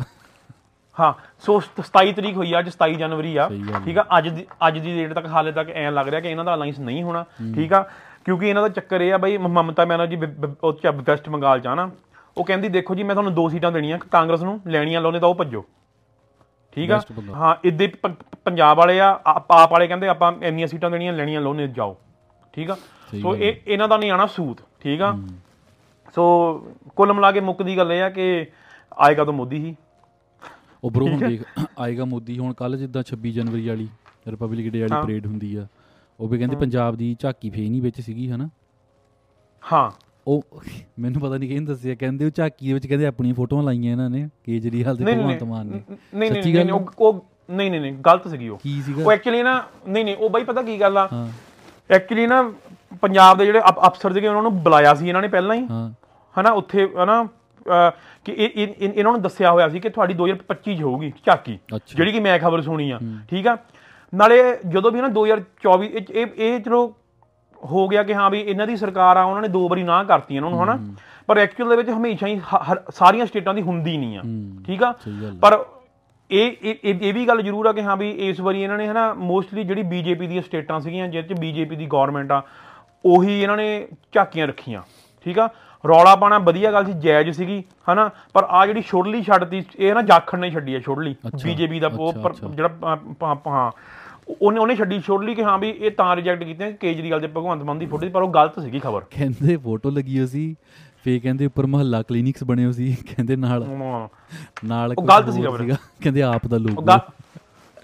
ਹਾਂ ਸੋ 27 ਤਰੀਕ ਹੋਈ ਆ ਅੱਜ 27 ਜਨਵਰੀ ਆ। ਠੀਕ ਆ? ਅੱਜ ਦੀ ਅੱਜ ਦੀ ਡੇਟ ਤੱਕ ਹਾਲੇ ਤੱਕ ਐਂ ਲੱਗ ਰਿਹਾ ਕਿ ਇਹਨਾਂ ਦਾ ਅਲਾਈਅੰਸ ਨਹੀਂ ਹੋਣਾ। ਠੀਕ ਆ? ਕਿਉਂਕਿ ਇਹਨਾਂ ਦਾ ਚੱਕਰ ਇਹ ਆ ਬਈ ਮਮਤਾ ਬੈਨਰਜੀ ਉਹ ਚ ਵੈਸਟ ਬੰਗਾਲ ਚ ਆ ਨਾ। ਉਹ ਕਹਿੰਦੀ ਦੇਖੋ ਜੀ ਮੈਂ ਤੁਹਾਨੂੰ ਦੋ ਸੀਟਾਂ ਦੇਣੀਆਂ ਕਾਂਗਰਸ ਨੂੰ ਲੈਣੀਆਂ ਲਾਉਣੇ ਤਾਂ ਉਹ ਭੱਜੋ। ਠੀਕ ਆ। ਹਾਂ ਇੱਦੇ ਪੰਜਾਬ ਵਾਲੇ ਆ ਆਪ ਵਾਲੇ ਕਹਿੰਦੇ ਆਪਾਂ ਇੰਨੀਆਂ ਸੀਟਾਂ ਦੇਣੀਆਂ ਲੈਣੀਆਂ ਲਾਉਣੇ ਜਾਓ ਠੀਕ ਆ? ਸੋ ਇਹ ਇਹਨਾਂ ਦਾ ਨਹੀਂ ਆਣਾ ਸੂਤ ਠੀਕ ਆ? ਸੋ ਕੁੱਲ ਮਿਲਾ ਕੇ ਮੁੱਕਦੀ ਗੱਲ ਇਹ ਆ ਕਿ ਆਏਗਾ ਤਾਂ ਮੋਦੀ ਹੀ। ਉਹ ਬ్రో ਹੁਣ ਦੇਖ ਆਏਗਾ ਮੋਦੀ ਹੁਣ ਕੱਲ ਜਿੱਦਾਂ 26 ਜਨਵਰੀ ਵਾਲੀ ਰਿਪਬਲਿਕ ਡੇ ਵਾਲੀ। ਪਰੇਡ ਹੁੰਦੀ ਆ। ਉਹ ਵੀ ਕਹਿੰਦੇ ਪੰਜਾਬ ਦੀ ਝਾਕੀ ਫੇਰ ਨਹੀਂ ਵਿੱਚ ਸੀਗੀ ਹਨਾ? ਹਾਂ। ਉਹ ਮੈਨੂੰ ਪਤਾ ਨਹੀਂ ਕਿਹਨੇ ਦੱਸਿਆ ਕਹਿੰਦੇ ਉਹ ਝਾਕੀ ਦੇ ਵਿੱਚ ਕਹਿੰਦੇ ਆਪਣੀਆਂ ਫੋਟੋਆਂ ਲਾਈਆਂ ਇਹਨਾਂ ਨੇ ਕੇਜਰੀਵਾਲ ਨਹੀਂ ਭਗਵੰਤ ਮਾਨ ਨੇ। ਨਹੀਂ ਨਹੀਂ ਨਹੀਂ ਉਹ ਨਹੀਂ ਨਹੀਂ ਨਹੀਂ ਗਲਤ ਸੀਗੀ ਉਹ। ਕੀ ਸੀਗਾ? ਉਹ ਐਕਚੁਅਲੀ ਨਾ ਨਹੀਂ ਨਹੀਂ ਉਹ ਬਾਈ ਪਤਾ ਕੀ ਗੱਲ ਆ? ਐਕਚੁਅਲੀ ਨਾ ਪੰਜਾਬ ਦੇ ਜਿਹੜੇ ਅਫਸਰ ਸੀਗੇ ਉਹਨਾਂ ਨੂੰ ਬੁਲਾਇਆ ਸੀ ਇਹਨਾਂ ਨੇ ਪਹਿਲਾਂ ਹੀ। ਹਾਂ। ਹਨਾ ਉੱਥੇ ਹਨਾ ਕਿ ਇਹ- ਇਹ- ਇਹ- ਇਹਨਾਂ ਨੂੰ ਦੱਸਿਆ ਹੋਇਆ ਸੀ ਕਿ ਤੁਹਾਡੀ 2025 ਚ ਹੋਊਗੀ ਝਾਕੀ। ਜਿਹੜੀ ਕਿ ਮੈਂ ਖਬਰ ਸੁਣੀ ਆ ਠੀਕ ਆ? ਨਾਲੇ ਜਦੋਂ ਵੀ ਨਾ 2024 ਇਹ ਇਹ ਇਹ ਚਲੋ ਹੋ ਗਿਆ ਕਿ ਹਾਂ ਵੀ ਇਹਨਾਂ ਦੀ ਸਰਕਾਰ ਆ ਉਹਨਾਂ ਨੇ ਦੋ ਵਾਰੀ ਨਾ ਕਰਤੀ ਇਹਨਾਂ ਨੂੰ ਹਨਾ? ਪਰ ਐਕਚੁਅਲ ਦੇ ਵਿੱਚ ਹਮੇਸ਼ਾ ਹੀ ਸਾਰੀਆਂ ਸਟੇਟਾਂ ਦੀ ਹੁੰਦੀ ਨਹੀਂ ਆ। ਠੀਕ ਆ। ਪਰ ਇਹ ਇਹ ਵੀ ਗੱਲ ਜ਼ਰੂਰ ਆ ਕਿ ਹਾਂ ਵੀ ਇਸ ਵਾਰੀ ਇਹਨਾਂ ਨੇ ਹਨਾ ਮੋਸਟਲੀ ਜਿਹੜੀ ਬੀਜੇਪੀ ਦੀਆਂ ਸਟੇਟਾਂ ਸੀਗੀਆਂ ਜਿਹਦੇ ਚ ਬੀਜੇਪੀ ਦੀ ਗਵਰਨਮੈਂਟ ਆ ਉਹੀ ਇਹਨਾਂ ਨੇ ਝਾਕੀਆਂ ਰੱਖੀਆਂ। ਠੀਕ ਆ? ਰੌਲਾ ਪਾਣਾ ਵਧੀਆ ਗੱਲ ਸੀ ਜਾਇਜ਼ ਸੀਗੀ ਹਨਾ? ਪਰ ਆ ਜਿਹੜੀ ਛੋੜਲੀ ਛੱਡਤੀ ਇਹ ਨਾ ਜਾਖੜ ਨੇ ਛੱਡੀ ਆ ਛੋੜਲੀ ਬੀਜੇਪੀ ਦਾ। ਜਿਹੜਾ ਹਾਂ। ਉਹਨੇ ਉਹਨੇ ਛੱਡੀ ਛੋੜਲੀ ਕਿ ਹਾਂ ਵੀ ਇਹ ਤਾਂ ਰਿਜੈਕਟ ਕੀਤੇ ਕੇਜਰੀਵਾਲ ਤੇ ਭਗਵੰਤ ਮਾਨ ਦੀ ਫੋਟੋ ਪਰ ਉਹ ਗਲਤ ਸੀਗੀ ਖਬਰ। ਕਹਿੰਦੇ ਫੋਟੋ ਲੱਗੀ ਹੋਈ ਸੀ ਫੇ ਕਹਿੰਦੇ ਉੱਪਰ ਮਹੱਲਾ ਕਲੀਨਿਕਸ ਬਣੇ ਹੋ ਸੀ ਕਹਿੰਦੇ ਨਾਲ ਨਾਲ ਕੁਛ ਗਲਤ ਸੀ ਖਬਰ। ਕਹਿੰਦੇ ਆਪ ਦਾ ਉਹ ਲੋਕ